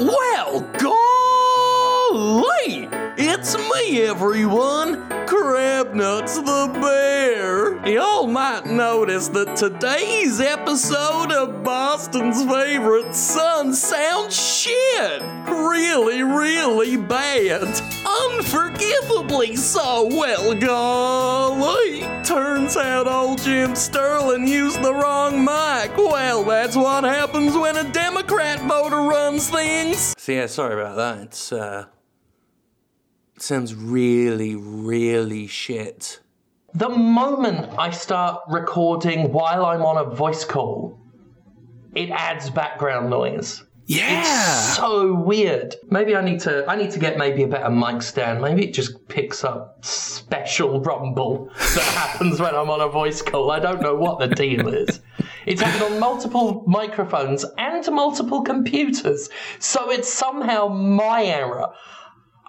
Well, golly! It's me, everyone! Crabnuts the! Y'all might notice that today's episode of Boston's Favorite Son sounds shit! Really, really bad! Unforgivably so, well, golly! Turns out old Jim Sterling used the wrong mic. Well, that's what happens when a Democrat voter runs things. So, yeah, sorry about that. It's, uh, it sounds really, really shit. The moment I start recording while I'm on a voice call, it adds background noise. Yeah. It's so weird. Maybe I need to I need to get maybe a better mic stand. Maybe it just picks up special rumble that happens when I'm on a voice call. I don't know what the deal is. It's happened on multiple microphones and multiple computers. So it's somehow my error.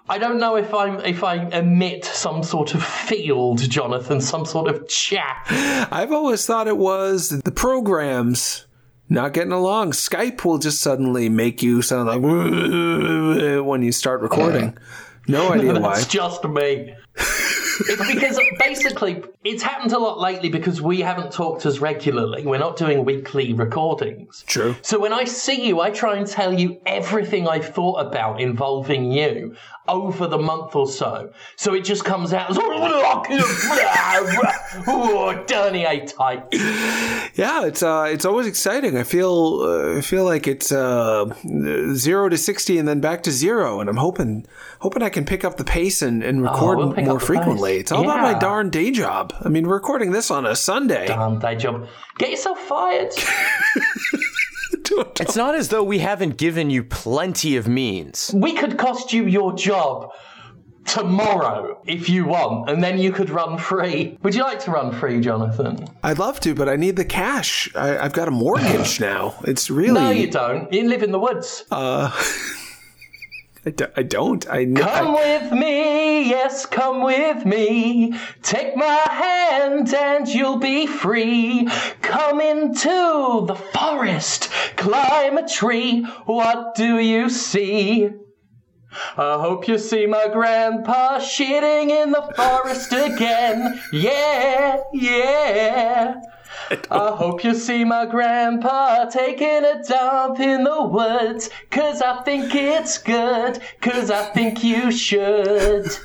I don't know if I'm if I emit some sort of field, Jonathan, some sort of chat. I've always thought it was the programs not getting along. Skype will just suddenly make you sound like when you start recording. No idea why. It's just me. it's because basically it's happened a lot lately because we haven't talked as regularly. We're not doing weekly recordings. True. So when I see you, I try and tell you everything I've thought about involving you over the month or so. So it just comes out as oh, Danny A tight. Yeah, it's uh, it's always exciting. I feel uh, I feel like it's uh, zero to sixty and then back to zero, and I'm hoping hoping I can pick up the pace and, and record we'll more frequently. pace. It's all about my darn day job. I mean, recording this on a Sunday. Damn day job. Get yourself fired. It's not as though we haven't given you plenty of means. We could cost you your job tomorrow if you want, and then you could run free. Would you like to run free, Jonathan? I'd love to, but I need the cash. I, I've got a mortgage now. It's really. No, you don't. You live in the woods. Uh, I, do, I don't. I know. Come with me, yes, come with me. Take my hand and you'll be free. Come into the forest, climb a tree. What do you see? I hope you see my grandpa shitting in the forest again. Yeah, yeah. I hope you see my grandpa taking a dump in the woods. Cause I think it's good. Cause I think you should.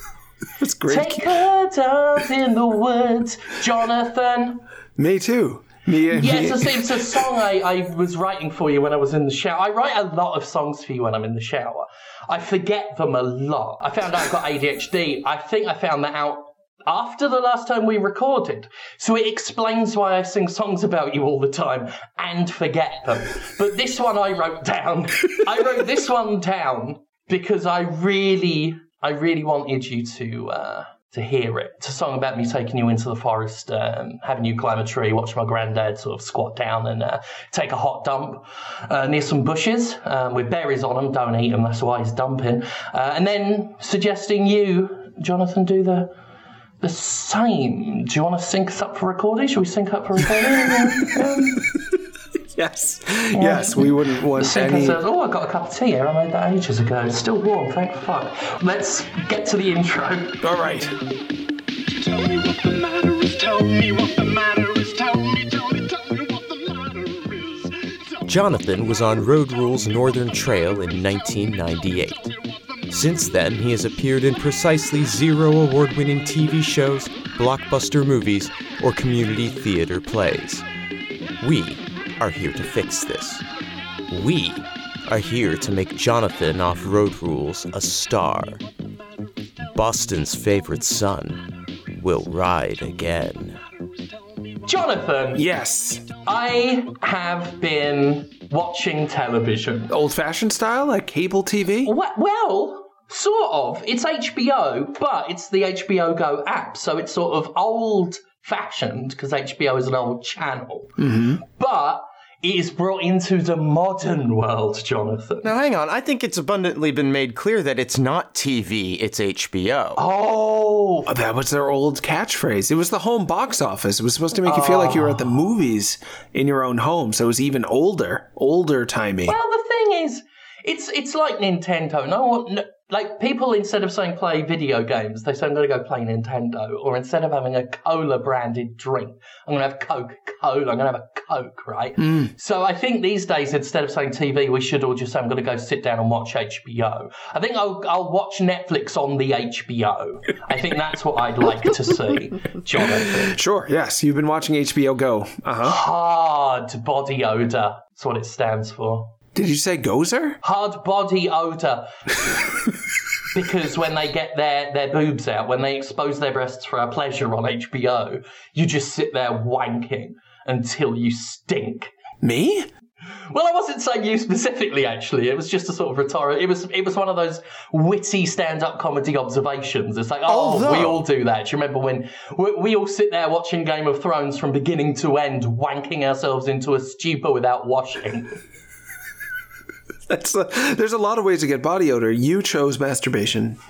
It's great. Take a dump in the woods, Jonathan. Me too. Me, uh, Yeah, me- it's a, it's a song I, I was writing for you when I was in the shower. I write a lot of songs for you when I'm in the shower. I forget them a lot. I found out I've got ADHD. I think I found that out after the last time we recorded. So it explains why I sing songs about you all the time and forget them. But this one I wrote down. I wrote this one down because I really, I really wanted you to, uh, to hear it. It's a song about me taking you into the forest, um, having you climb a tree, watch my granddad sort of squat down and uh, take a hot dump uh, near some bushes um, with berries on them. Don't eat them, that's why he's dumping. Uh, and then suggesting you, Jonathan, do the the same. Do you want to sync us up for recording? Should we sync up for recording? Um, yes, yes. We wouldn't want Sync any. says, "Oh, I got a cup of tea here. I made that ages ago. It's still warm. Thank fuck." Let's get to the intro. All right. Tell me what the matter is. Tell me what the matter is. Tell me, tell me, tell me what the matter is. Tell me Jonathan was on Road Rules Northern Trail in 1998. Since then, he has appeared in precisely zero award winning TV shows, blockbuster movies, or community theater plays. We are here to fix this. We are here to make Jonathan off Road Rules a star. Boston's favorite son will ride again. Jonathan, Yes. I have been watching television. Old fashioned style, like cable TV? Well, well, sort of. It's HBO, but it's the HBO Go app, so it's sort of old fashioned because HBO is an old channel. Mm-hmm. But it is brought into the modern world, Jonathan. Now, hang on. I think it's abundantly been made clear that it's not TV, it's HBO. Oh, Oh, that was their old catchphrase. It was the home box office. It was supposed to make you feel like you were at the oh. movies in your own home. So it was even older, older timey. well, the thing is, It's it's like Nintendo. No one, no, like people instead of saying play video games, they say I'm going to go play Nintendo. Or instead of having a cola branded drink, I'm going to have Coca Cola. I'm going to have a Coke, right? So I think these days, instead of saying TV, we should all just say I'm going to go sit down and watch HBO. I think I'll I'll watch Netflix on the HBO. I think that's what I'd like to see, Jonathan. Sure. Yes, you've been watching HBO Go. Uh huh. Hard body odor. That's what it stands for. Did you say Gozer? hard body odor. because when they get their, their boobs out, when they expose their breasts for our pleasure on HBO, you just sit there wanking until you stink. Me? Well, I wasn't saying you specifically. Actually, it was just a sort of rhetoric. It was it was one of those witty stand-up comedy observations. It's like, oh, Although- we all do that. Do you remember when we, we all sit there watching Game of Thrones from beginning to end, wanking ourselves into a stupor without washing? That's a, there's a lot of ways to get body odor. You chose masturbation.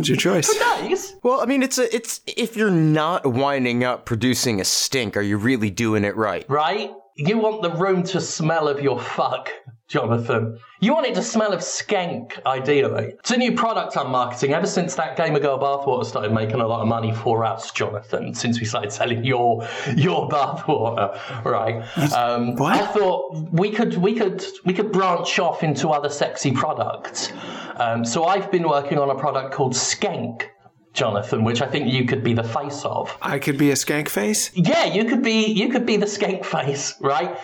it's your choice. Nice. Well, I mean, it's a it's if you're not winding up producing a stink, are you really doing it right? right? You want the room to smell of your fuck, Jonathan. You want it to smell of skank, ideally. It's a new product I'm marketing ever since that Gamer Girl bathwater started making a lot of money for us, Jonathan, since we started selling your your bathwater, right? Um, What? I thought we could we could we could branch off into other sexy products. Um, so I've been working on a product called Skank. Jonathan, which I think you could be the face of. I could be a skank face. Yeah, you could be you could be the skank face, right?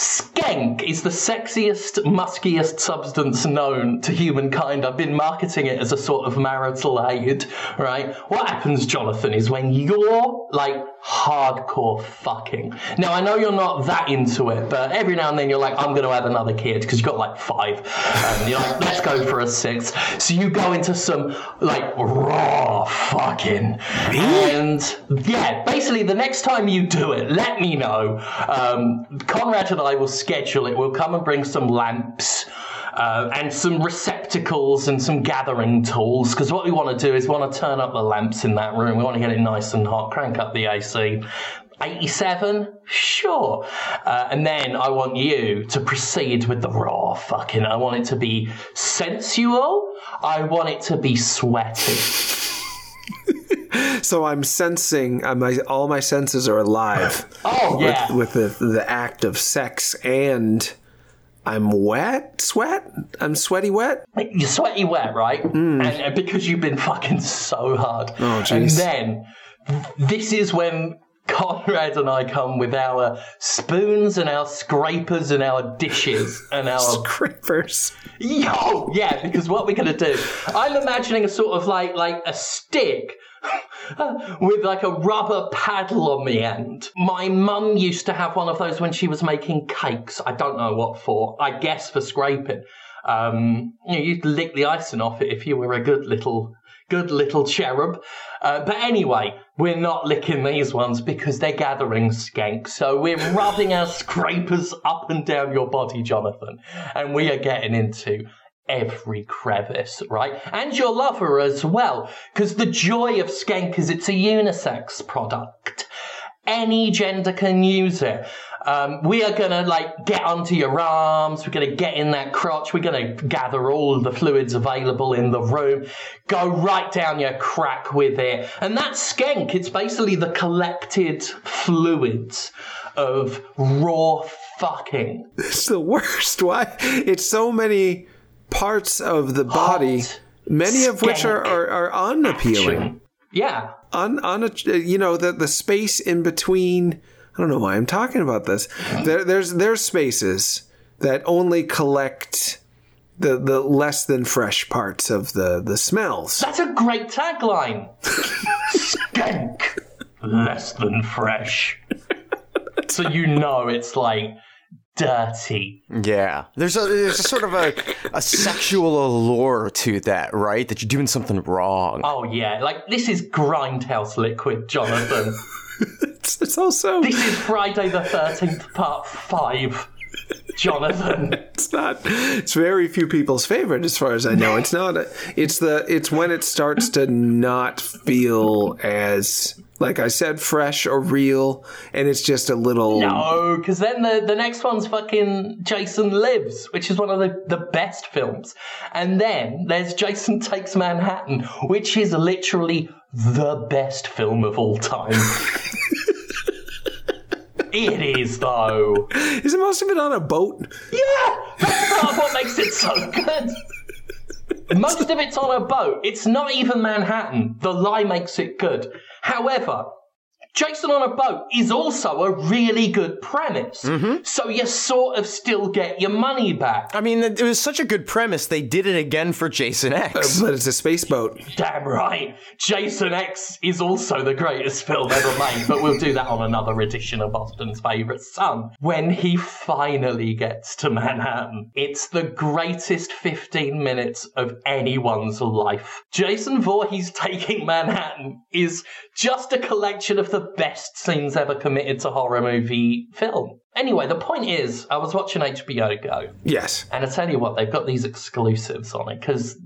Skank is the sexiest, muskiest substance known to humankind. I've been marketing it as a sort of marital aid, right? What happens, Jonathan, is when you're like hardcore fucking. Now, I know you're not that into it, but every now and then you're like, I'm going to have another kid because you've got like five. And you're like, let's go for a six. So you go into some like raw fucking. And yeah, basically, the next time you do it, let me know. Um, Conrad and I will schedule it. We'll come and bring some lamps. Uh, and some receptacles and some gathering tools because what we want to do is want to turn up the lamps in that room. We want to get it nice and hot, crank up the AC. 87? Sure. Uh, and then I want you to proceed with the raw fucking. I want it to be sensual. I want it to be sweaty. So I'm sensing. Uh, my all my senses are alive Oh, yeah. with, with the the act of sex, and I'm wet, sweat. I'm sweaty, wet. You're sweaty wet, right? Hmm. And, and because you've been fucking so hard. Oh, jeez. and then this is when Conrad and I come with our spoons and our scrapers and our dishes and our Scrapers. Yo, yeah, because what we're gonna do, I'm imagining a sort of like like a stick with like a rubber paddle on the end. My mum used to have one of those when she was making cakes. I don't know what for. I guess for scraping. Um, you know, you'd lick the icing off it if you were a good little good little cherub. Uh, but anyway, we're not licking these ones because they're gathering skank. So we're rubbing our scrapers up and down your body, Jonathan, and we are getting into every crevice, right? And your lover as well, because the joy of skank is it's a unisex product. Any gender can use it. Um, we are gonna like get onto your arms. We're gonna get in that crotch. We're gonna gather all the fluids available in the room. Go right down your crack with it. And that skank, it's basically the collected fluids of raw fucking. It's the worst. Why? It's so many parts of the body, Hot many of which are, are, are unappealing. Yeah. Un, un, you know, the, the space in between. I don't know why I'm talking about this. Mm-hmm. There, there's there's spaces that only collect the the less than fresh parts of the the smells. That's a great tagline. Skank. Less than fresh. so you know it's like dirty. Yeah, there's a there's a sort of a a sexual allure to that, right? That you're doing something wrong. Oh yeah, like this is grindhouse liquid, Jonathan. It's, it's also this is Friday the Thirteenth Part Five, Jonathan. it's not. It's very few people's favorite, as far as I know. It's not. A, it's the. It's when it starts to not feel as like I said, fresh or real, and it's just a little. No, because then the, the next one's fucking Jason Lives, which is one of the, the best films. And then there's Jason Takes Manhattan, which is literally the best film of all time. it is, though. Is it most of it on a boat? Yeah, that's part of what makes it so good. Most of it's on a boat. It's not even Manhattan. The lie makes it good. However, Jason on a boat is also a really good premise. Mm-hmm. So you sort of still get your money back. I mean, it was such a good premise. They did it again for Jason X. Uh, but it's a space boat. Damn right. Jason X is also the greatest film ever made, but we'll do that on another edition of Boston's Favourite Son. When he finally gets to Manhattan, it's the greatest 15 minutes of anyone's life. Jason Voorhees taking Manhattan is just a collection of the best scenes ever committed to horror movie film. Anyway, the point is, I was watching HBO Go, Yes. and I tell you what, they've got these exclusives on it because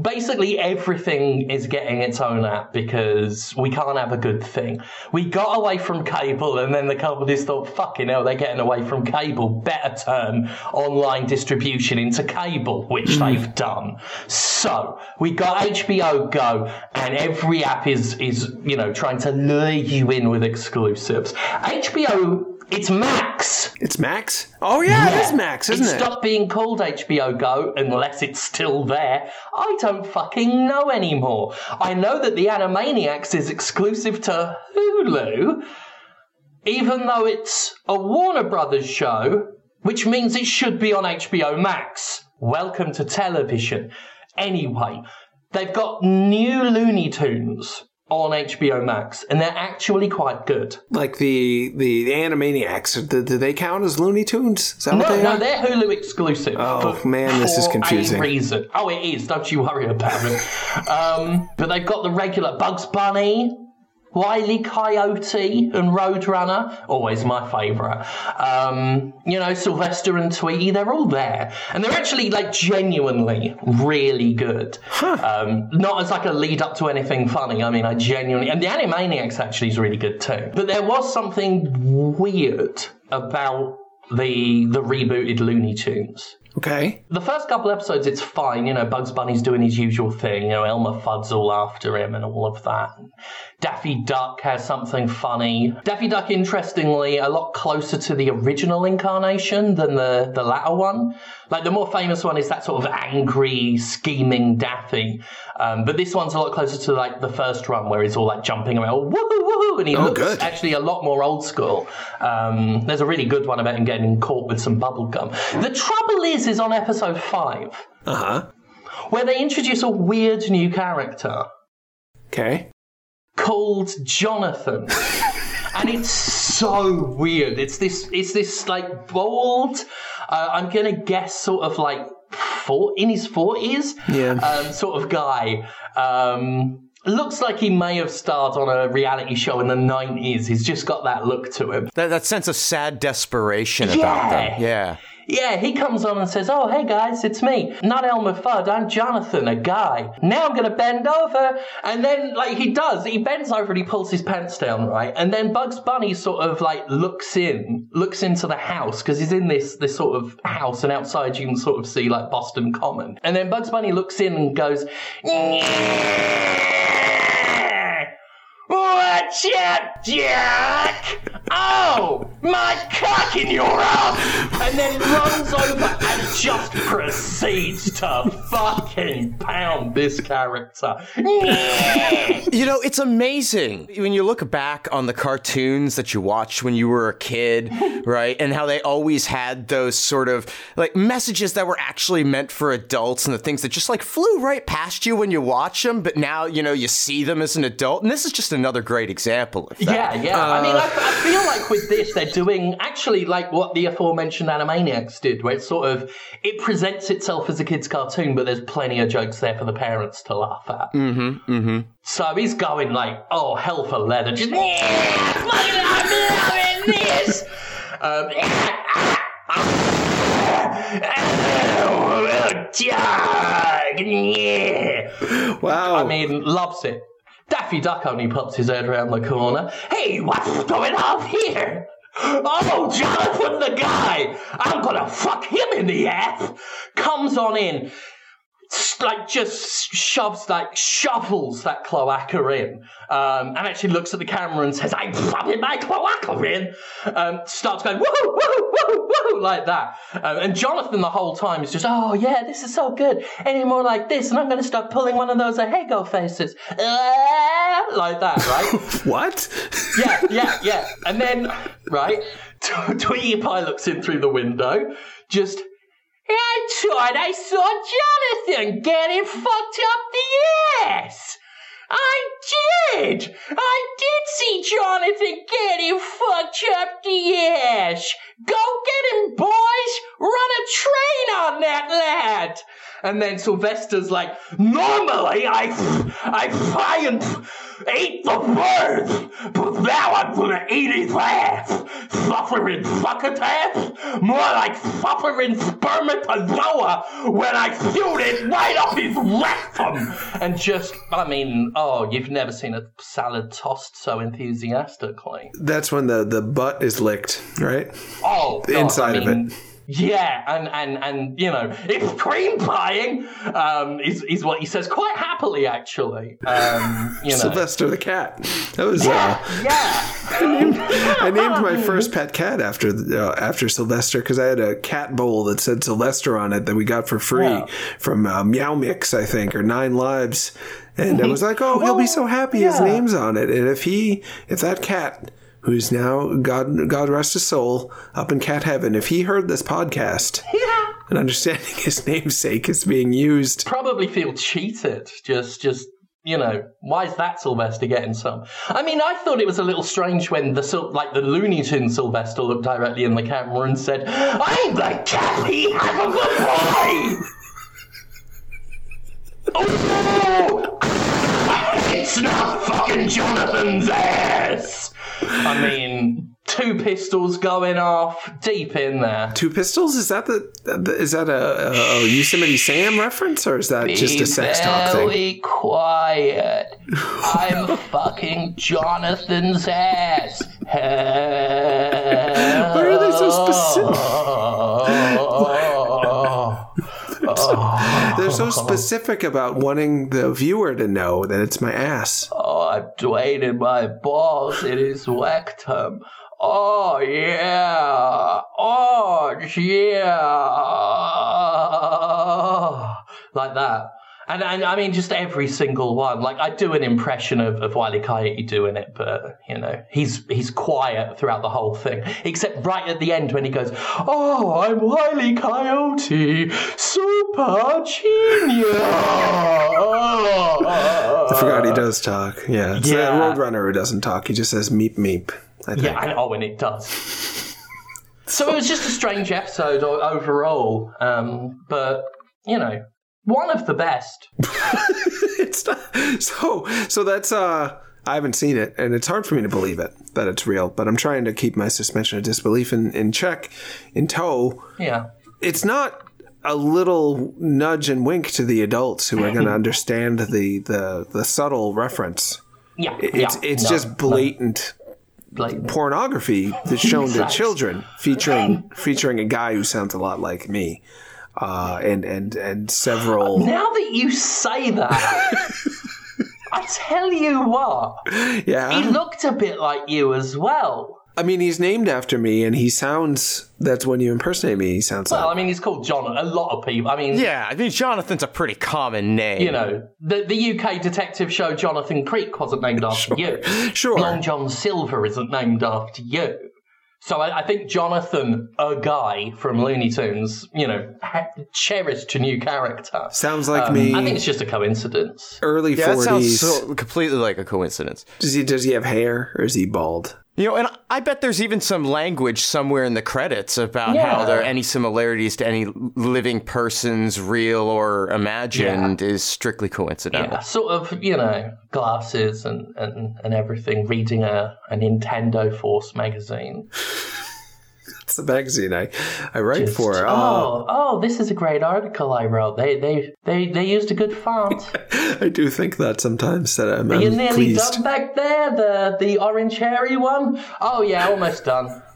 basically everything is getting its own app because we can't have a good thing. We got away from cable, and then the companies thought, fucking hell, they're getting away from cable. Better turn online distribution into cable, which hmm. they've done. So we got HBO Go, and every app is is you know trying to lure you in with exclusives. HBO. It's Max. It's Max? Oh, yeah, it is Max, isn't it? it? stopped being called HBO Go unless it's still there. I don't fucking know anymore. I know that the Animaniacs is exclusive to Hulu, even though it's a Warner Brothers show, which means it should be on HBO Max. Welcome to television. Anyway, they've got new Looney Tunes on HBO Max, and they're actually quite good. Like the the, the Animaniacs. Do, do they count as Looney Tunes? Is that what No, they no, are? they're Hulu exclusive. Oh, man, this is for confusing. A reason. Oh, it is. Don't you worry about it. um, but they've got the regular Bugs Bunny, Wiley Coyote, and Roadrunner. Always my favourite. Um, you know, Sylvester and Tweety. They're all there, and they're actually like genuinely really good. Um, not as like a lead up to anything funny. I mean, I genuinely and the Animaniacs actually is really good too. But there was something weird about the the rebooted Looney Tunes. Okay. The first couple episodes, it's fine. You know, Bugs Bunny's doing his usual thing. You know, Elmer Fudd's all after him and all of that. Daffy Duck has something funny. Daffy Duck, interestingly, a lot closer to the original incarnation than the, the latter one. Like, the more famous one is that sort of angry, scheming Daffy. Um, but this one's a lot closer to, like, the first run where he's all, like, jumping around, woohoo, woohoo, and he looks good. actually a lot more old school. Um, there's a really good one about him getting caught with some bubble gum. The trouble is, is on episode five, Uh huh. where they introduce a weird new character Okay. called Jonathan. and it's so weird. It's this it's this like bald uh, I'm gonna guess sort of like four in his forties Yeah. um, sort of guy. Um Looks like he may have starred on a reality show in the 90s. He's just got that look to him. That, that sense of sad desperation about them. Yeah. Yeah, he comes on and says, Oh, hey guys, it's me. Not Elmer Fudd, I'm Jonathan, a guy. Now I'm gonna bend over. And then, like, he does. He bends over and he pulls his pants down, right? And then Bugs Bunny sort of, like, looks in, looks into the house, because he's in this, this sort of house, and outside you can sort of see, like, Boston Common. And then Bugs Bunny looks in and goes, Out, Jack! Oh, my cock in your ass! And then runs over and just proceeds to fucking pound this character. You know, it's amazing when you look back on the cartoons that you watched when you were a kid, right? And how they always had those sort of like messages that were actually meant for adults and the things that just like flew right past you when you watch them, but now, you know, you see them as an adult. And this is just another great example of that. Yeah, yeah. I mean, I, I feel like with this, they're doing actually like what the aforementioned Animaniacs did, where it's sort of it presents itself as a kid's cartoon, but there's plenty of jokes there for the parents to laugh at. Mm-hmm. Mm-hmm. So he's going like, "Oh, hell for leather!" Just, yeah, fucking, I'm loving this. Um, oh. Wow. I mean, loves it. Daffy Duck only pops his head around the corner. Hey, what's going on here? Oh, Jonathan the guy! I'm gonna fuck him in the ass! Comes on in, like just shoves, like shovels that cloaca in, um, and actually looks at the camera and says, "I'm shoving my cloaca in." Um, starts going woohoo, woohoo, woohoo, woohoo, like that, um, and Jonathan the whole time is just, "Oh yeah, this is so good. Any more like this, and I'm going to start pulling one of those Ahegao faces, Ah, like that, right?" What? yeah, yeah, yeah. And then, right, Tweety Pie looks in through the window, just, thought I saw Jonathan getting fucked up the ass. I did! I did see Jonathan getting fucked up the ass! Go get him, boys! Run a train on that lad! And then Sylvester's like, normally I, I try and eat the bird, but now I'm gonna eat his ass! Suffering succotash? More like suffering spermatozoa when I shoot it right off his rectum! And just, I mean, oh, you've never seen a salad tossed so enthusiastically. That's when the, the butt is licked, right? Oh, The God, inside I of it. Yeah, and, and, and you know, it's cream pieing, um, is, is what he says quite happily, actually. Um, you know. Sylvester the cat. That was. Yeah, Uh, yeah. I named my first pet cat after uh, after Sylvester because I had a cat bowl that said Sylvester on it that we got for free from uh, Meow Mix, I think, or Nine Lives. And I was like, oh, he'll be so happy his Mm-hmm. yeah. name's on it. And if he, if that cat, who's now God, God rest his soul, up in cat heaven, if he heard this podcast, yeah. and understanding his namesake is being used, Probably feel cheated. Just, just, you know, why is that Sylvester getting some? I mean, I thought it was a little strange when the, like, the Looney Tunes Sylvester looked directly in the camera and said, I'm the cat he has a good boy! Oh! It's not fucking Jonathan's ass! I mean, two pistols going off deep in there. two pistols. Is that the? Is that a, a Yosemite Sam reference, or is that just a sex talk thing? very quiet. I'm fucking Jonathan's ass. Why are they so specific? They're so oh. specific about wanting the viewer to know that it's my ass. Oh, I'm draining my balls in his rectum. Oh, yeah. Oh, yeah. Like that. And, and I mean, just every single one. Like, I do an impression of, of Wiley Coyote doing it, but, you know, he's he's quiet throughout the whole thing. Except right at the end when he goes, Oh, I'm Wiley Coyote, super genius. I forgot he does talk. Yeah, it's Yeah. the Roadrunner who doesn't talk. He just says meep meep. I think. Yeah, I know, and it does. so it was just a strange episode overall, um, but you know, one of the best. it's not, so so that's uh I haven't seen it and it's hard for me to believe it that it's real, but I'm trying to keep my suspension of disbelief in, in check, in tow. Yeah, It's not a little nudge and wink to the adults who are going to understand the, the the subtle reference. yeah, It's yeah. it's No, just blatant blatant. pornography that's shown to children, featuring featuring a guy who sounds a lot like me, uh, and and and several. Now that you say that, I tell you what, Yeah. he looked a bit like you as well. I mean he's named after me, and he sounds. That's when you impersonate me. He sounds like Well, like. I mean, he's called John. A lot of people. I mean, Yeah, I mean Jonathan's a pretty common name. you know, the the UK detective show Jonathan Creek wasn't named after you. Sure. Long John Silver isn't named after you. So I, I think Jonathan, a guy from Looney Tunes, you know, ha- cherished a new character. Sounds like Um, me. I think it's just a coincidence. early yeah, that sounds forties. so completely like a coincidence. does he does he have hair or is he bald? You know, and I bet there's even some language somewhere in the credits about how there are any similarities to any living persons, real or imagined, is strictly coincidental. Yeah, sort of, you know, glasses and, and, and everything, reading a, a Nintendo Force magazine. It's the magazine I, I write for. Uh, Oh, oh, this is a great article I wrote. They they they, they used a good font. I do think that sometimes that I'm, Are you I'm nearly pleased. done back there? The the orange hairy one? Oh yeah, almost done.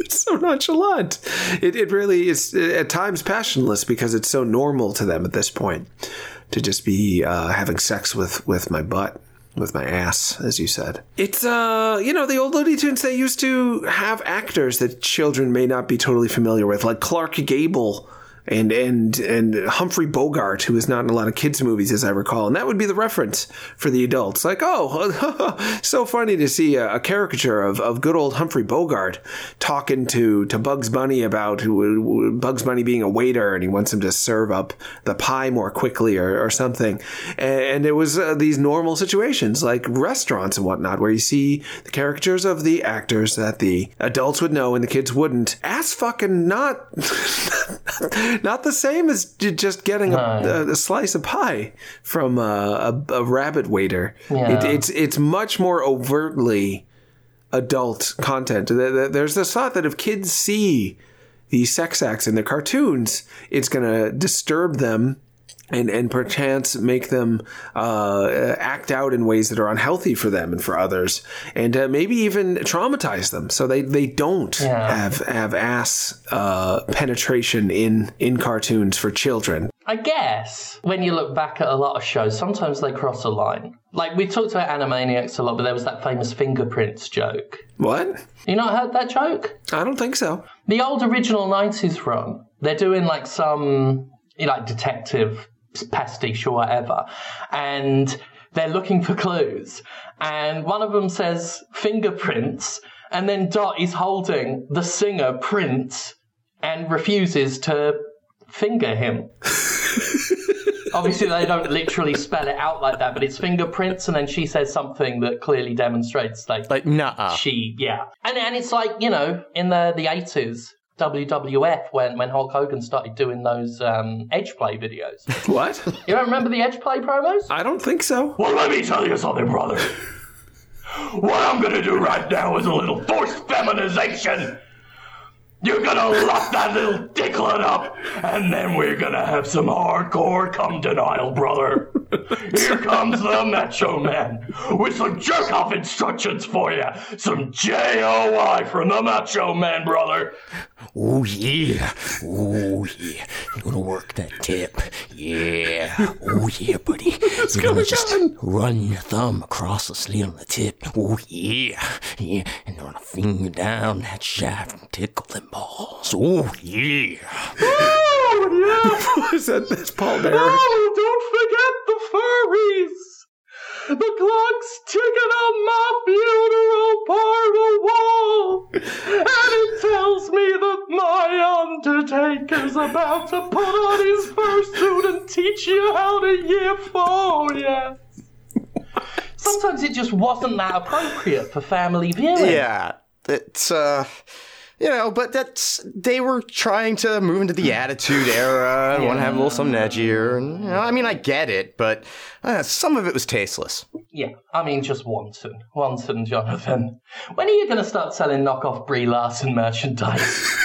It's so nonchalant. It, it really is uh, at times passionless because it's so normal to them at this point to just be uh, having sex with, with my butt. With my ass, as you said. It's, uh, you know, the old Looney Tunes, they used to have actors that children may not be totally familiar with, like Clark Gable and and and Humphrey Bogart, who is not in a lot of kids' movies, as I recall, and that would be the reference for the adults. Like, oh, so funny to see a, a caricature of, of good old Humphrey Bogart talking to to Bugs Bunny about Bugs Bunny being a waiter and he wants him to serve up the pie more quickly or, or something. And it was uh, these normal situations like restaurants and whatnot, where you see the caricatures of the actors that the adults would know and the kids wouldn't. Ass fucking not. not the same as just getting a, a, a slice of pie from uh, a, a rabbit waiter. Yeah. It, it's it's much more overtly adult content. There- there- There's this thought that if kids see these sex acts in the cartoons, it's going to disturb them. And, and perchance make them uh, act out in ways that are unhealthy for them and for others, and uh, maybe even traumatize them, so they, they don't Yeah. have have ass uh, penetration in in cartoons for children. I guess when you look back at a lot of shows, sometimes they cross a line. Like we talked about Animaniacs a lot, but there was that famous fingerprints joke. What? You not heard that joke? I don't think so. The old original '90s run. They're doing like some like detective pastiche or whatever, and they're looking for clues. And one of them says fingerprints, and then Dot is holding the singer Prince and refuses to finger him. Obviously, they don't literally spell it out like that, but it's fingerprints, and then she says something that clearly demonstrates like Like, nah. she yeah and and it's like you know in the the 80s WWF when when Hulk Hogan started doing those um, edge play videos. What? You don't remember the edge play promos? I don't think so. Well, let me tell you something, brother. What I'm gonna do right now is a little forced feminization. You're gonna lock that little dicklet up, and then we're gonna have some hardcore cum denial, brother. Here comes the Macho Man with some jerk off instructions for you. Some J-O-Y from the Macho Man, brother. Oh yeah, oh yeah. You're gonna work that tip. Yeah. Oh yeah, buddy. You're gonna just run your thumb across the slit on the tip. Oh yeah, yeah. And you're gonna finger down that shaft and tickle them balls. Oh yeah. Oh yeah. Is that that's Paul Bearer? Oh, don't forget furries! The clock's ticking on my funeral parlor wall! And it tells me that my undertaker's about to put on his fursuit and teach you how to yip oh yeah. Sometimes it just wasn't that appropriate for family viewing. Yeah, it's uh, you know, but that's they were trying to move into the Attitude Era and want to have a little something edgier, and you know, I mean, I get it, but uh, some of it was tasteless. Yeah, I mean, just wanton. Wanton, Jonathan. When are you going to start selling knockoff Brie Larson merchandise?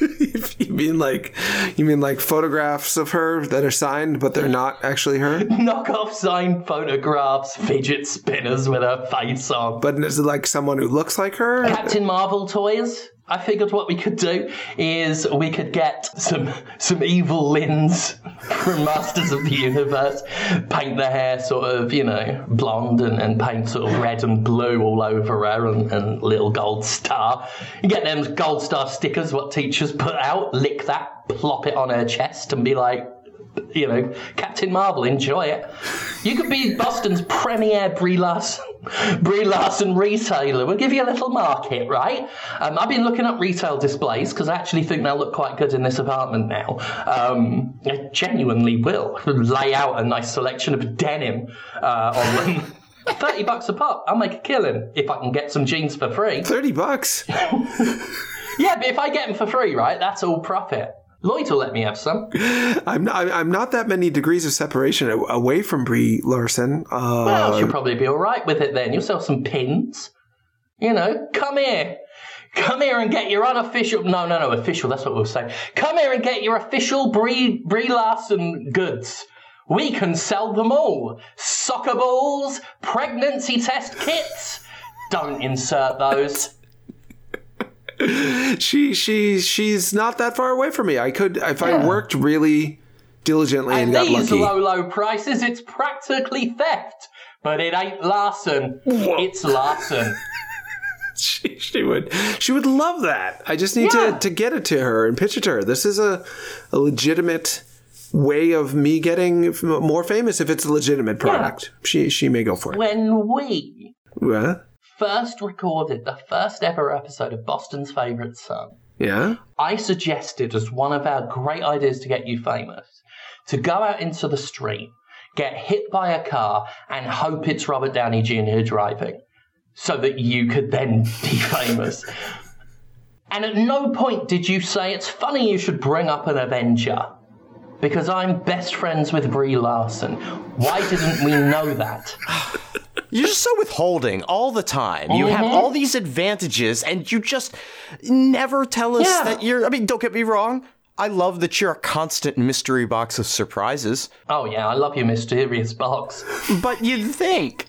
you mean like you mean like photographs of her that are signed but they're not actually her? knockoff signed photographs, fidget spinners with her face on. But is it like someone who looks like her? Captain Marvel toys. I figured what we could do is we could get some some Evil-Lyns from Masters of the Universe, paint the hair sort of, you know, blonde and, and paint sort of red and blue all over her and, and little gold star. You get them gold star stickers what teachers put out, lick that, plop it on her chest and be like, you know, Captain Marvel, enjoy it. You could be Boston's premier Brie Larson, Brie Larson retailer. We'll give you a little market, right? Um, I've been looking up retail displays because I actually think they'll look quite good in this apartment now. Um, I genuinely will lay out a nice selection of denim uh, on them. 30 bucks a pop. I'll make a killing if I can get some jeans for free. Thirty bucks. Yeah, but if I get them for free, right, that's all profit. Lloyd will let me have some. I'm not. I'm not that many degrees of separation away from Brie Larson. Uh, Well, she'll probably be all right with it then. You'll sell some pins. You know, come here. Come here and get your unofficial. No, no, no, official. That's what we'll say. Come here and get your official Brie, Brie Larson goods. We can sell them all. Soccer balls, pregnancy test kits. Don't insert those. She she she's not that far away from me. I could if I worked really diligently and, At got these lucky. low, low prices, it's practically theft. But it ain't Larson. It's Larson. she, she would she would love that. I just need Yeah. to to get it to her and pitch it to her. This is a a legitimate way of me getting more famous if it's a legitimate product. She she may go for it. When we What? First recorded the first ever episode of Boston's Favourite Son, Yeah. I suggested as one of our great ideas to get you famous to go out into the street, get hit by a car, and hope it's Robert Downey Jr. driving so that you could then be famous. And at no point did you say it's funny you should bring up an Avenger. Because I'm best friends with Brie Larson. Why didn't we know that? You're just so withholding all the time. You have mm-hmm. all these advantages, and you just never tell us Yeah. that you're. I mean, don't get me wrong. I love that you're a constant mystery box of surprises. Oh yeah, I love your mysterious box. But you'd think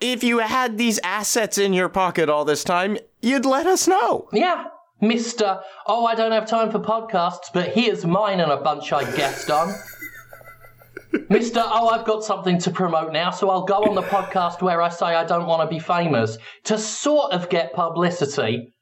if you had these assets in your pocket all this time, you'd let us know. Yeah, Mr. Oh, I don't have time for podcasts, but here's mine and a bunch I guest on. Mr. Oh, I've got something to promote now, so I'll go on the podcast where I say I don't want to be famous to sort of get publicity.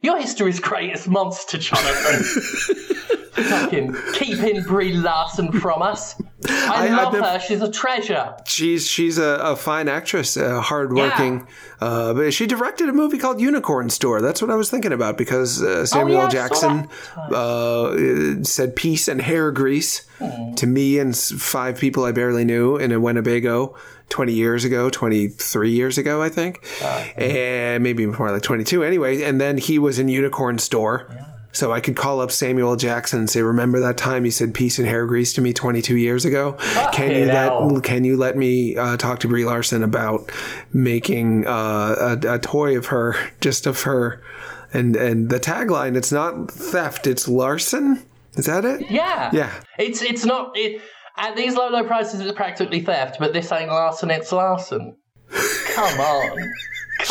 Your history's greatest monster, Jonathan. Fucking keeping Brie Larson from us. I, I- love her. She's a treasure. She's she's a, a fine actress, uh, hardworking. Uh, but she directed a movie called Unicorn Store. That's what I was thinking about because uh, Samuel Oh, yeah, L. I saw Jackson uh, said peace and hair grease Hmm. to me and five people I barely knew in a Winnebago. 20 years ago, 23 years ago, I think. And maybe more like 22 anyway. And then he was in Unicorn Store. So I could call up Samuel Jackson and say, "Remember that time you said peace and hair grease to me 22 years ago? Can you hell. let can you let me uh, talk to Brie Larson about making uh, a, a toy of her, just of her, and and the tagline? It's not theft, it's larson. Is that it? Yeah. Yeah. It's it's not it, at these low low prices. It's practically theft, but this ain't Larson. It's Larson. Come on. Come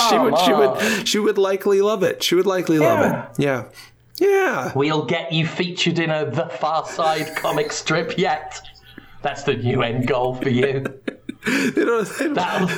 She would, she would, she would likely love it. She would likely love it. Yeah, yeah. We'll get you featured in a The Far Side comic strip yet. That's the new end goal for you. That'll,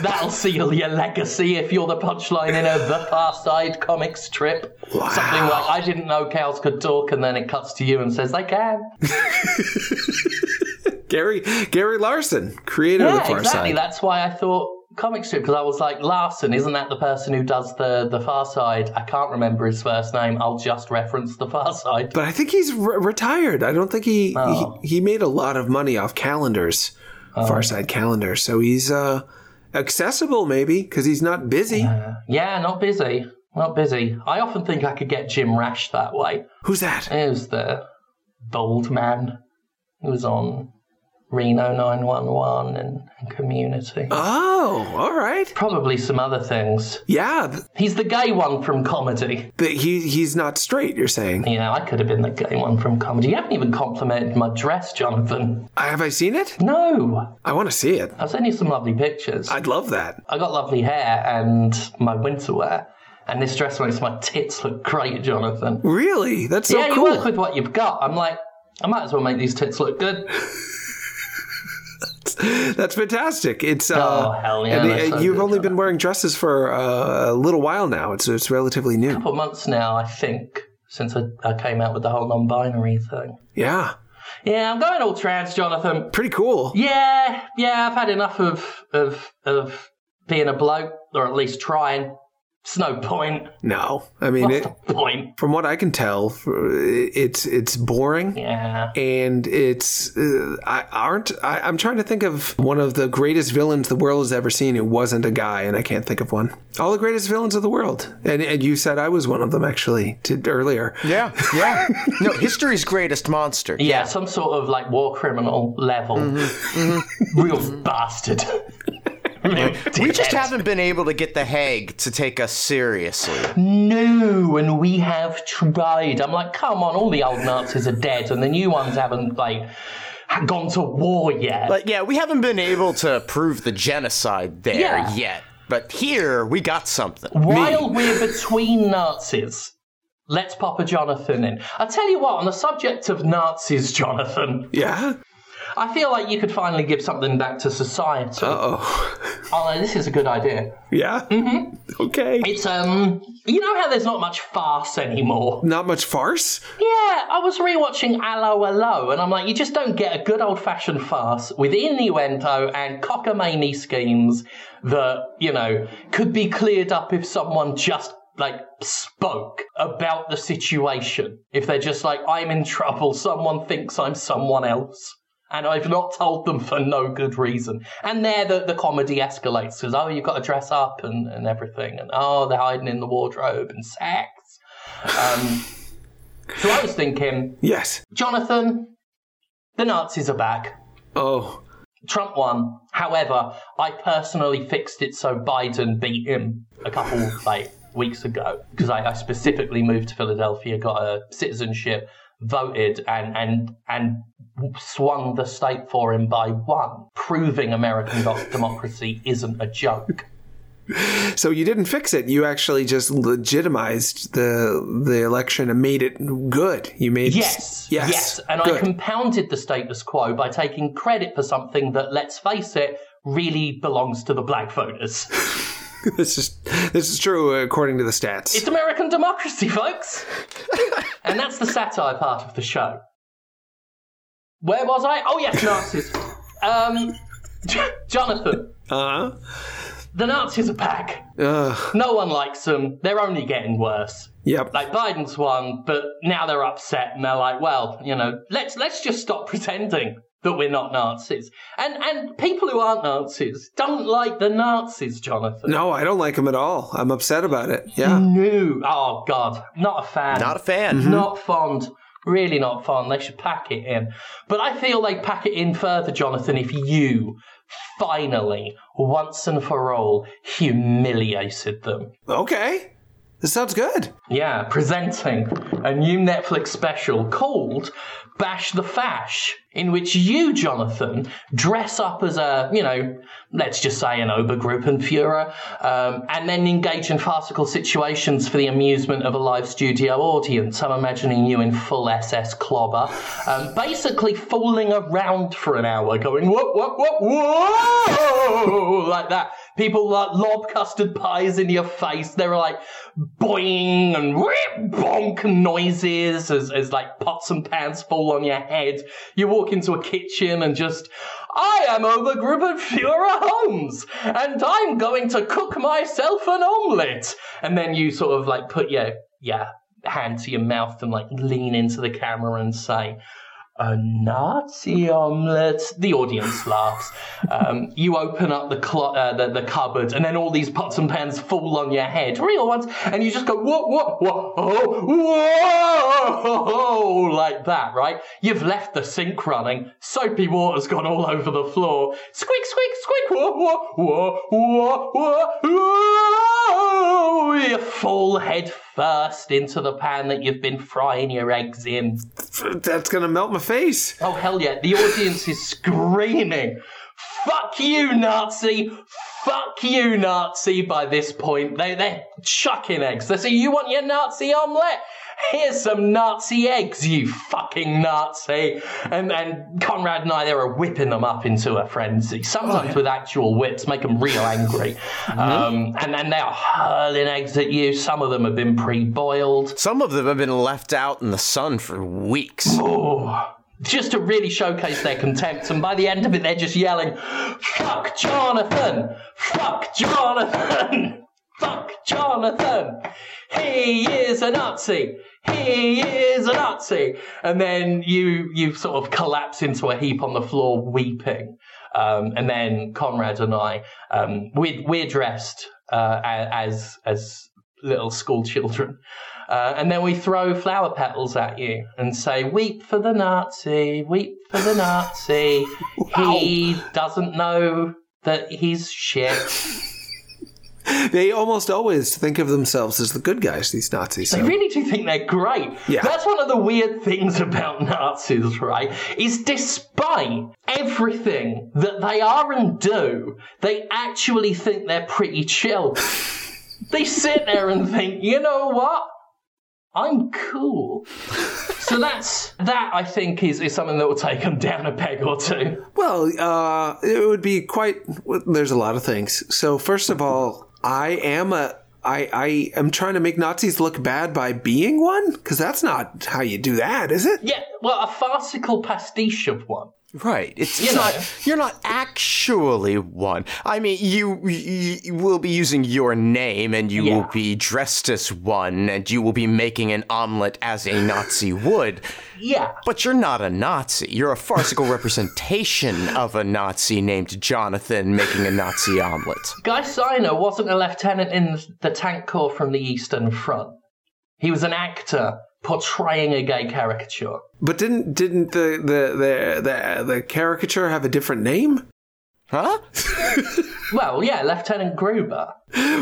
that'll seal your legacy if you're the punchline in a The Far Side comic strip. Something like, I didn't know cows could talk, and then it cuts to you and says, they can. Gary Gary Larson, creator of the Yeah, Far exactly. Side. That's why I thought comic strip because I was like, Larson, isn't that the person who does the the Far Side? I can't remember his first name. I'll just reference the Far Side. But I think he's re- retired. I don't think he, Oh. he he made a lot of money off calendars, Far Side calendars. So he's uh accessible maybe because he's not busy. Yeah, not busy. Not busy. I often think I could get Jim Rash that way. Who's that? The bald man who was on Reno 911 and, and Community. Oh, all right. Probably some other things. Yeah, He's the gay one from comedy. but he he's not straight. You're saying? Yeah, I could have been the gay one from comedy. You haven't even complimented my dress, Jonathan. Have I seen it? No. I want to see it. I'll send you some lovely pictures. I'd love that. I got lovely hair and my winter wear. And this dress makes my tits look great, Jonathan. Really? That's so yeah, you cool. work with what you've got. I'm like, I might as well make these tits look good. That's fantastic. It's uh, Oh, hell yeah, and that's uh, so you've only been wearing dresses for uh, a little while now. It's it's relatively new. A couple months now, I think, since I, I came out with the whole non-binary thing. Yeah, Yeah, I'm going all trans, Jonathan. pretty cool. Yeah, yeah, I've had enough of of of being a bloke, or at least trying. It's no point. No, I mean, What's it, the point? from what I can tell, uh, it's it's boring. Yeah. and it's uh, I aren't I, I'm trying to think of one of the greatest villains the world has ever seen who wasn't a guy, and I can't think of one. All the greatest villains of the world, and and you said I was one of them actually to, earlier. Yeah, yeah. no, history's greatest monster. Yeah, some sort of like war criminal level. Mm-hmm, mm-hmm. Real bastard. We just haven't been able to get the Hague to take us seriously. No, and we have tried. I'm like, come on, all the old Nazis are dead, and the new ones haven't like gone to war yet. But yeah, we haven't been able to prove the genocide there Yeah. yet. But here, we got something. While we're between Nazis, let's pop a Jonathan in. I tell you what, on the subject of Nazis, Jonathan, Yeah. I feel like you could finally give something back to society. Oh. Oh, this is a good idea. Yeah. Mm-hmm. Okay. It's um, you know how there's not much farce anymore. Not much farce. Yeah, I was rewatching Allo Allo, and I'm like, you just don't get a good old fashioned farce with innuendo and cockamamie schemes that, you know, could be cleared up if someone just, like, spoke about the situation. If they're just like, I'm in trouble, someone thinks I'm someone else. And I've not told them for no good reason. And there the, the comedy escalates because, oh, you've got to dress up and, and everything. And, oh, they're hiding in the wardrobe and sex. Um, so I was thinking, Yes. Jonathan, the Nazis are back. Oh. Trump won. However, I personally fixed it so Biden beat him a couple like weeks ago because I, I specifically moved to Philadelphia, got a citizenship, voted, and and and swung the state for him by one, proving American democracy isn't a joke. So you didn't fix it. You actually just legitimized the the election and made it good. You made Yes, Yes. yes, and I compounded the status quo by taking credit for something that, let's face it, really belongs to the black voters. this is this is true according to the stats. It's American democracy, folks. and that's the satire part of the show. Where was I? Oh yes, Nazis. um, Jonathan, Uh the Nazis are back. uh No one likes them. They're only getting worse. Yep. Like Biden's won, but now they're upset and they're like, well, you know, let's let's just stop pretending that we're not Nazis. And and people who aren't Nazis don't like the Nazis, Jonathan. no, I don't like him at all. I'm upset about it. Yeah. No. Oh God, not a fan. Not a fan. Mm-hmm. Not fond. Really not fun. They should pack it in. But I feel they pack it in further, Jonathan, if you finally, once and for all, humiliated them. Okay. This sounds good. Yeah, presenting a new Netflix special called Bash the Fash, in which you, Jonathan, dress up as a, you know, let's just say an Obergruppenführer, um, and then engage in farcical situations for the amusement of a live studio audience. I'm imagining you in full SS clobber, um, basically fooling around for an hour, going, whoop, whoop, whoop, whoa, like that. People like lob custard pies in your face. They're like boing and whip bonk noises as, as like pots and pans fall on your head. You walk into a kitchen and just, I am Obergruppenführer Holmes and I'm going to cook myself an omelette. And then you sort of like put your, your hand to your mouth and like lean into the camera and say, a Nazi omelette. The audience laughs. Um, you open up the, clo- uh, the the cupboard, and then all these pots and pans fall on your head, real ones, and you just go whoa whoa whoa whoa whoa like that, right? You've left the sink running. Soapy water's gone all over the floor. Squeak squeak squeak whoa whoa whoa whoa whoa whoa. You fall head first into the pan that you've been frying your eggs in. That's gonna melt my face. Oh hell yeah! The audience is screaming, "Fuck you, Nazi! Fuck you, Nazi!" By this point, they they're chucking eggs. They say, "You want your Nazi omelette? Here's some Nazi eggs, you fucking Nazi!" And and Conrad and I, they were whipping them up into a frenzy. Sometimes with actual whips, make them real angry. Um, and then they are hurling eggs at you. Some of them have been pre-boiled. Some of them have been left out in the sun for weeks. Oh, just to really showcase their contempt. And by the end of it, they're just yelling, Fuck Jonathan! Fuck Jonathan! Fuck Jonathan! He is a Nazi! He is a Nazi! And then you, you sort of collapse into a heap on the floor weeping. Um, and then Conrad and I, um, we're, we're dressed uh, as, as little school children. Uh, and then we throw flower petals at you and say, Weep for the Nazi, weep for the Nazi. He doesn't know that he's shit. They almost always think of themselves as the good guys, these Nazis. So- really do think they're great. Yeah. That's one of the weird things about Nazis, right? Is despite everything that they are and do, they actually think they're pretty chill. they sit there and think, you know what? I'm cool. so that's that. I think is, is something that will take them down a peg or two. Well, uh, it would be quite. well, There's a lot of things. So first of all, I am a. I, I am trying to make Nazis look bad by being one because that's not how you do that, is it? Yeah, well, a farcical pastiche of one. Right. It's, You it's not. You're not actually one. I mean, you, you, will be using your name, and you will be dressed as one, and you will be making an omelet as a Nazi would. Yeah, But you're not a Nazi. You're a farcical representation of a Nazi named Jonathan making a Nazi omelet. Guy Siner wasn't a lieutenant in the tank corps from the Eastern Front. He was an actor portraying a gay caricature. But didn't didn't the the the the, the caricature have a different name? Huh? Well, yeah, Lieutenant Gruber.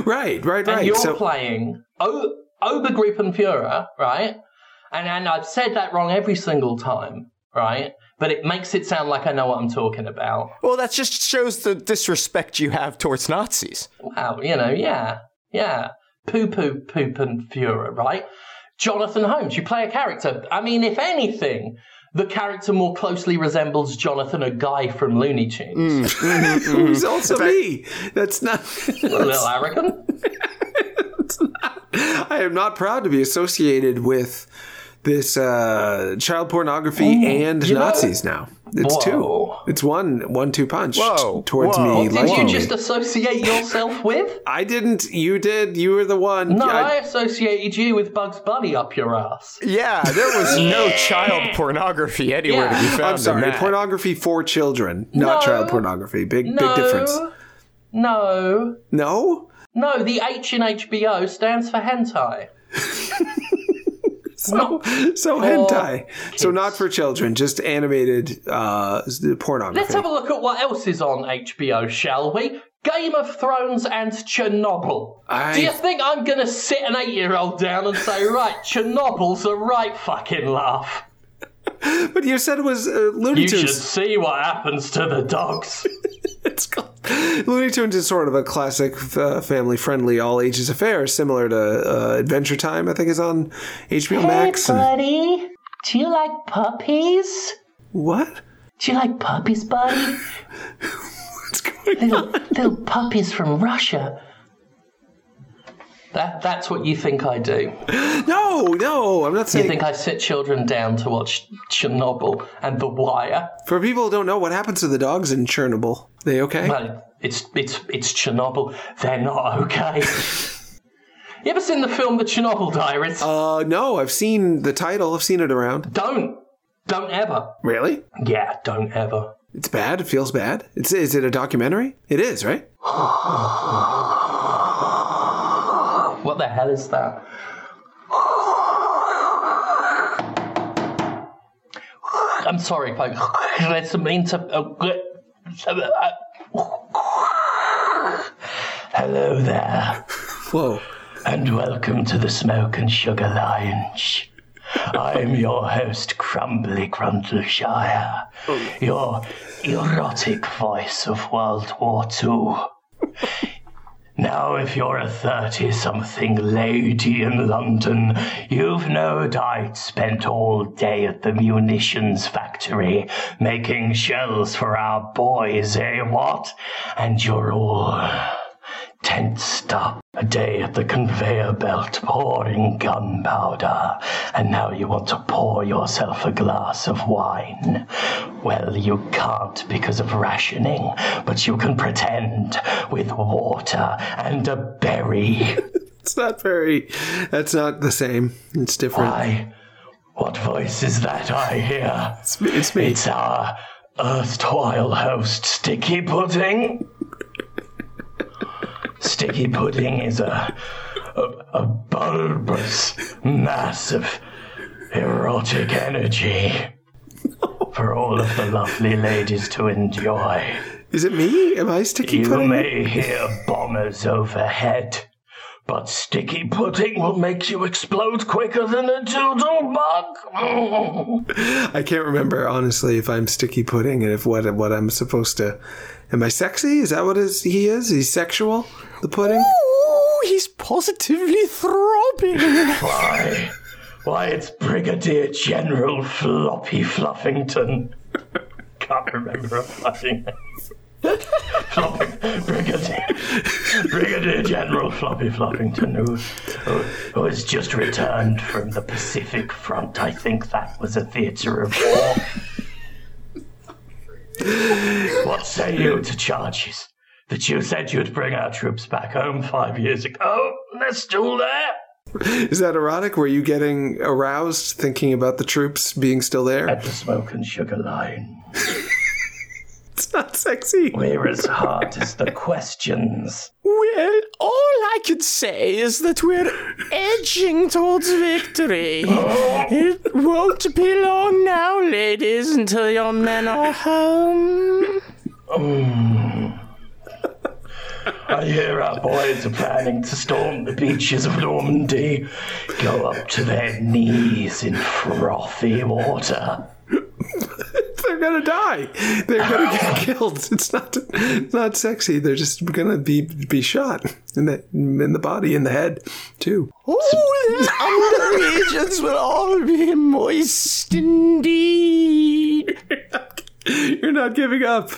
Right, right, And right. you're So playing o- Obergruppenführer, right? And, and I've said that wrong every single time, right? But it makes it sound like I know what I'm talking about. Well, that just shows the disrespect you have towards Nazis. Wow, you know, yeah, yeah. Poo poo Poopenführer, right? Jonathan Holmes, you play a character. I mean, if anything, the character more closely resembles Jonathan, a guy from Looney Tunes. who's also me? That's not. A little arrogant. I am not proud to be associated with this uh, child pornography and you know- Nazis. now it's Whoa. two. It's one one two punch Whoa, towards whoa. me Did you just me. associate yourself with? I didn't. You did. You were the one. No, I I- associated you with Bugs Bunny up your ass. Yeah, there was no child pornography anywhere to be found. I'm in sorry. that. Pornography for children, not No. child pornography. Big No. big difference. No. No. No, the H in HBO stands for hentai. So, so hentai. So not for children, just animated uh, pornography. Let's have a look at what else is on HBO, shall we? Game of Thrones and Chernobyl. I- Do you think I'm gonna sit an eight-year-old down and say, right, Chernobyl's a right fucking laugh? but you said it was uh, Looney You should see what happens to the dogs. It's called Looney Tunes is sort of a classic uh, family-friendly, all ages affair, similar to uh, Adventure Time. I think is on HBO Max. and- buddy, do you like puppies? what? Do you like puppies, buddy? What's going on? little, little puppies from Russia. That, that's what you think I do. No, no, I'm not saying. You think I sit children down to watch Chernobyl and The Wire? For people who don't know, what happens to the dogs in Chernobyl? They okay? Well, it's it's it's Chernobyl. They're not okay. you ever seen the film The Chernobyl Diaries? Uh, no, I've seen the title. I've seen it around. don't, don't ever. Really? Yeah, don't ever. It's bad. It feels bad. It's is it a documentary? It is, right? What the hell is that? I'm sorry, folks. Let's mean to. Oh, Hello there, Whoa. and welcome to the Smoke and Sugar Lounge. I'm your host, Crumbly Grundleshire, oh. your erotic voice of World War II. Now, if you're a 30 something lady in London, you've no doubt spent all day at the munitions factory making shells for our boys, eh, what? And you're all tensed stop A day at the conveyor belt pouring gunpowder, and now you want to pour yourself a glass of wine. Well, you can't because of rationing, but you can pretend with water and a berry. It's not very. That's not the same. It's different. Why? What voice is that I hear? It's, me- it's me. It's our erstwhile host, Sticky Pudding. Sticky Pudding is a, a, a bulbous mass of erotic energy for all of the lovely ladies to enjoy. Is it me? Am I sticky You pudding? may hear bombers overhead, but sticky pudding will make you explode quicker than a doodle bug. I can't remember honestly if I'm sticky pudding and if what what I'm supposed to. Am I sexy? Is that what is, he is? He's sexual. The pudding. Ooh, he's positively throbbing. Why? Why, it's Brigadier General Floppy Fluffington. Can't remember a fucking name. Floppy, Brigadier, Brigadier General Floppy Fluffington, who, who, who has just returned from the Pacific Front. I think that was a theatre of war. what say you to charges that you said you'd bring our troops back home five years ago? and They're still there. Is that erotic? Were you getting aroused thinking about the troops being still there? At the smoke and sugar line. It's not sexy. We're as hard as the questions. well, all I can say is that we're edging towards victory. Oh. It won't be long now, ladies, until your men are home. Mm. I hear our boys are planning to storm the beaches of Normandy, go up to their knees in frothy water. They're gonna die. They're gonna get killed. It's not. It's not sexy. They're just gonna be be shot in the in the body, in the head, too. Oh, the underages will all be moist indeed. You're not giving up.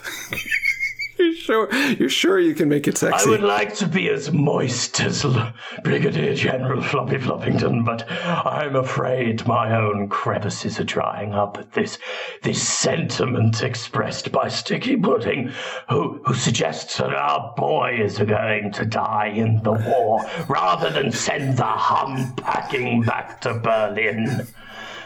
You're sure. You're sure you can make it sexy. I would like to be as moist as L- Brigadier General Floppy Floppington, but I'm afraid my own crevices are drying up at this this sentiment expressed by Sticky Pudding, who who suggests that our boys are going to die in the war rather than send the Hun packing back to Berlin.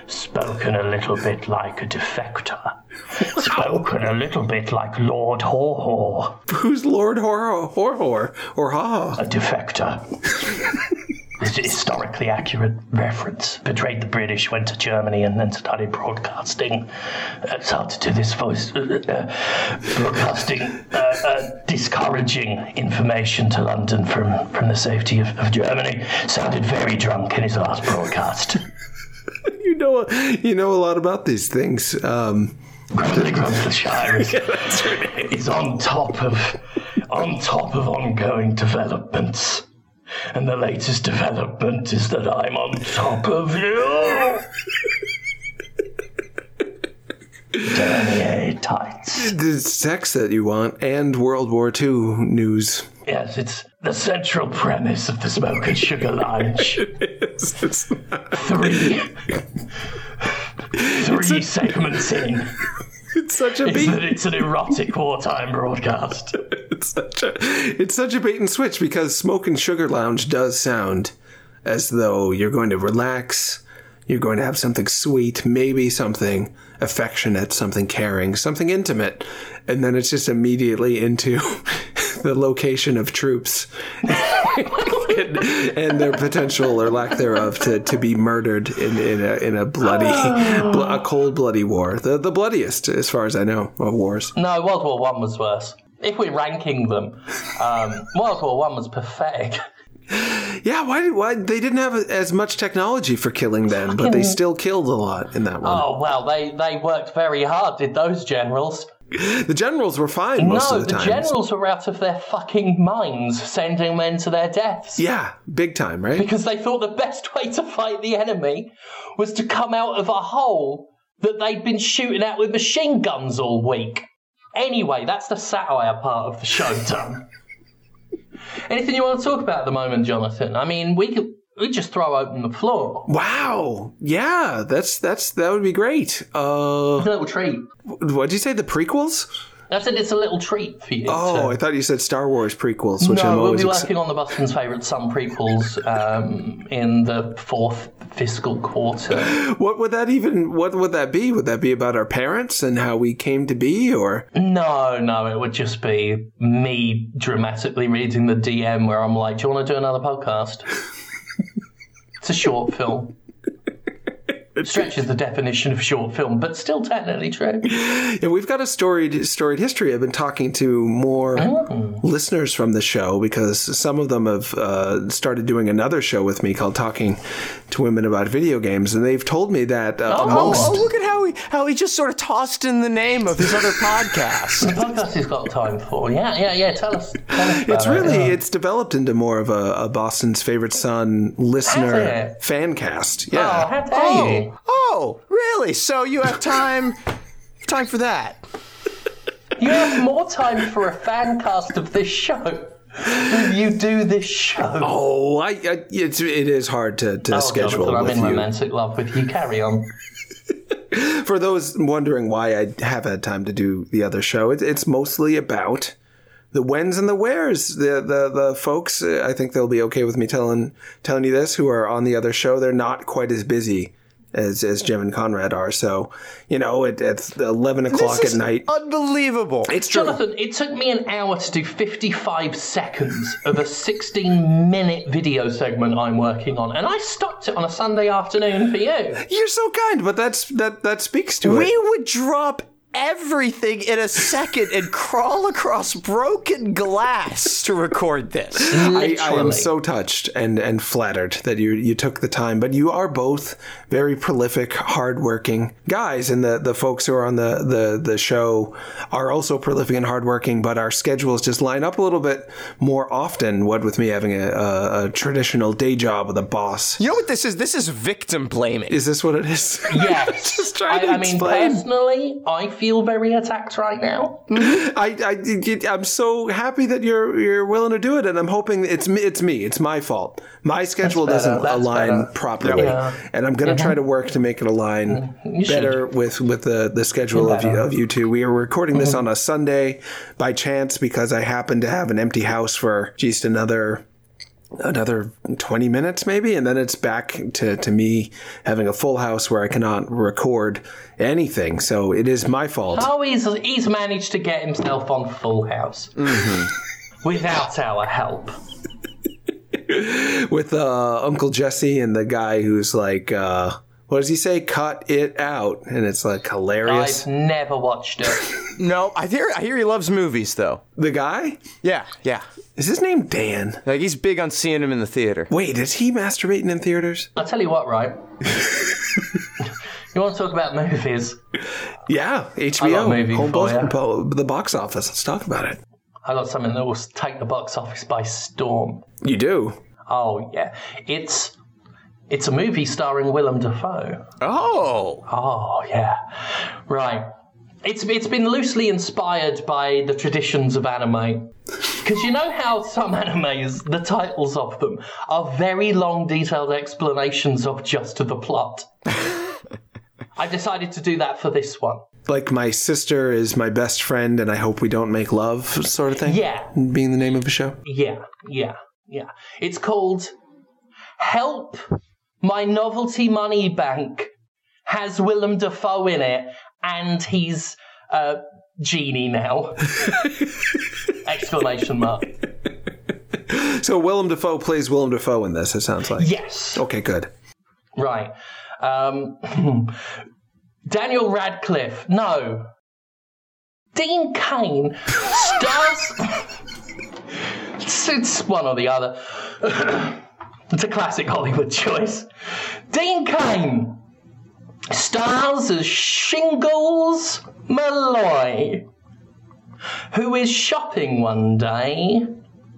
Spoken a little bit like a defector. Spoken a little bit like Lord Haw Who's Lord Horror, Horror, or Ha? a defector. It's a historically accurate reference. Betrayed the British, went to Germany, and then studied broadcasting. Uh, hard to this voice. Uh, uh, broadcasting uh, uh, discouraging information to London from, from the safety of, of Germany. Sounded very drunk in his last broadcast. You know. You know a lot about these things. Um, Grumbly Grumblyshire is, is on top of on top of ongoing developments. And the latest development is that I'm on top of you. Dernier eh, tights. the sex that you want and World War II news. Yes, it's the central premise of the Smoke and Sugar Lounge. It's, it's, Three, three segments in. it's such a that it's an erotic wartime broadcast. It's such a. It's such a bait and switch because Smoke and Sugar Lounge does sound as though you're going to relax. You're going to have something sweet, maybe something affectionate, something caring, something intimate, and then it's just immediately into the location of troops and, and their potential or lack thereof to, to be murdered in, in a in a bloody, bl- a cold bloody war, the the bloodiest as far as I know of wars. No, World War One was worse. If we're ranking them, um, World War One was pathetic. Yeah, why did why they didn't have as much technology for killing then, but they still killed a lot in that one. Oh well, they they worked very hard, did those generals? The generals were fine most no, of the, the time. generals were out of their fucking minds, sending men to their deaths. Yeah, big time, right? Because they thought the best way to fight the enemy was to come out of a hole that they'd been shooting at with machine guns all week. Anyway, that's the satire part of the show done. Anything you want to talk about at the moment, Jonathan? I mean, we could we just throw open the floor. Wow. Yeah, that's that's that would be great. Uh It's a little treat. what'd you say the prequels? I said it's a little treat for you. Oh, I thought you said Star Wars prequels, which I'm no, we'll be working on the Boston's favourite some prequels um, in the fourth fiscal quarter. What would that even what would that be? Would that be about our parents and how we came to be or No, no, it would just be me dramatically reading the DM where I'm like, "Do you want to do another podcast?" it's a short film. stretches the definition of short film, but still technically true. Yeah, we've got a storied storied history. I've been talking to more listeners from the show because some of them have uh, started doing another show with me called "Talking to Women About Video Games," and they've told me that uh, Oh, amongst oh, look at how he how he just sort of tossed in the name of his other podcast. The podcast he's got time for. Yeah, yeah, yeah. Tell us. Tell us about It's it. really Yeah. it's developed into more of a, a Boston's favorite son listener fan cast. Oh, Yeah. how dare you? Oh, oh, really? So you have time time for that? You have more time for a fan cast of this show than you do this show. Oh, I, I it's it is hard to, to Oh, schedule God, I'm in you. romantic love with you. Carry on. For those wondering why I have had time to do the other show, it, it's mostly about the whens and the wheres. The the the folks, uh, I think they'll be okay with me telling telling you this, who are on the other show. They're not quite as busy as as Jim and Conrad are. So you know, it, it's eleven o'clock This at night. Unbelievable. It's true. Jonathan, it took me an hour to do 55 seconds of a 16 minute video segment I'm working on, and I stopped it on a Sunday afternoon for you. You're so kind, but that's that that speaks to we it. We would drop everything in a second and crawl across broken glass to record this. I, I am so touched and, and flattered that you you took the time. But you are both very prolific, hardworking guys, and the, the folks who are on the, the, the show are also prolific and hardworking. But our schedules just line up a little bit more often. What with me having a, a, a traditional day job with a boss. You know what this is? This is victim blaming. Is this what it is? Yes. Just trying I, to I mean, explain. personally, I feel very attacked right now. I, I, I'm so happy that you're you're willing to do it, and I'm hoping it's me. It's me. It's my fault. My schedule better, doesn't that's align better. properly, Yeah. and I'm going to try to work to make it align mm-hmm. You should. better with with the the schedule of you, of you two. We are recording this mm-hmm. on a Sunday by chance because I happen to have an empty house for just another another 20 minutes maybe and then it's back to, to me having a full house where i cannot record anything. So it is my fault. Oh, he's, he's managed to get himself on Full House. Without our help. with uh, Uncle Jesse and the guy who's like, uh, what does he say? Cut it out, and it's like hilarious. I've never watched it. No, I hear I hear he loves movies though. the guy Yeah, yeah. is his name Dan? Like he's big on seeing him in the theater. Wait, is he masturbating in theaters? I'll tell you what, right? you want to talk about movies? Yeah, HBO, got a movie home for box- ya. po- the box office. Let's talk about it. I got something that will take the box office by storm. You do. Oh yeah, it's it's a movie starring Willem Dafoe. Oh, Oh yeah, right. It's it's been loosely inspired by the traditions of anime. Because you know how some animes, the titles of them, are very long, detailed explanations of just the plot. I decided to do that for this one. Like my sister is my best friend, and I hope we don't make love, sort of thing. Yeah, being the name of a show. yeah, yeah, yeah. It's called Help My Novelty Money Bank has Willem Dafoe in it, and he's a genie now. Exclamation mark. So Willem Dafoe plays Willem Dafoe in this. It sounds like. Yes. Okay, good. Right. Um, Daniel Radcliffe. No. Dean Cain stars. it's, it's one or the other. it's a classic Hollywood choice. Dean Cain stars as Shingles Malloy, who is shopping one day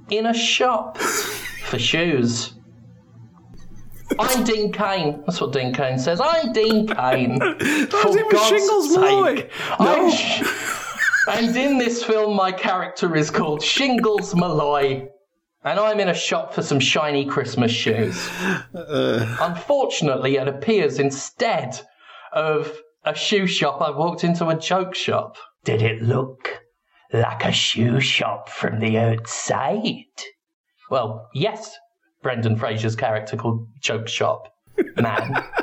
in a shop for shoes. I'm Dean Cain. That's what Dean Cain says. I'm Dean Cain. For God's Shingles sake. Malloy. I'm sh- and in this film, my character is called Shingles Malloy. And I'm in a shop for some shiny Christmas shoes. Unfortunately, it appears instead of a shoe shop, I've walked into a joke shop. Did it look like a shoe shop from the outside? Well, yes, Brendan Fraser's character called Joke Shop Man.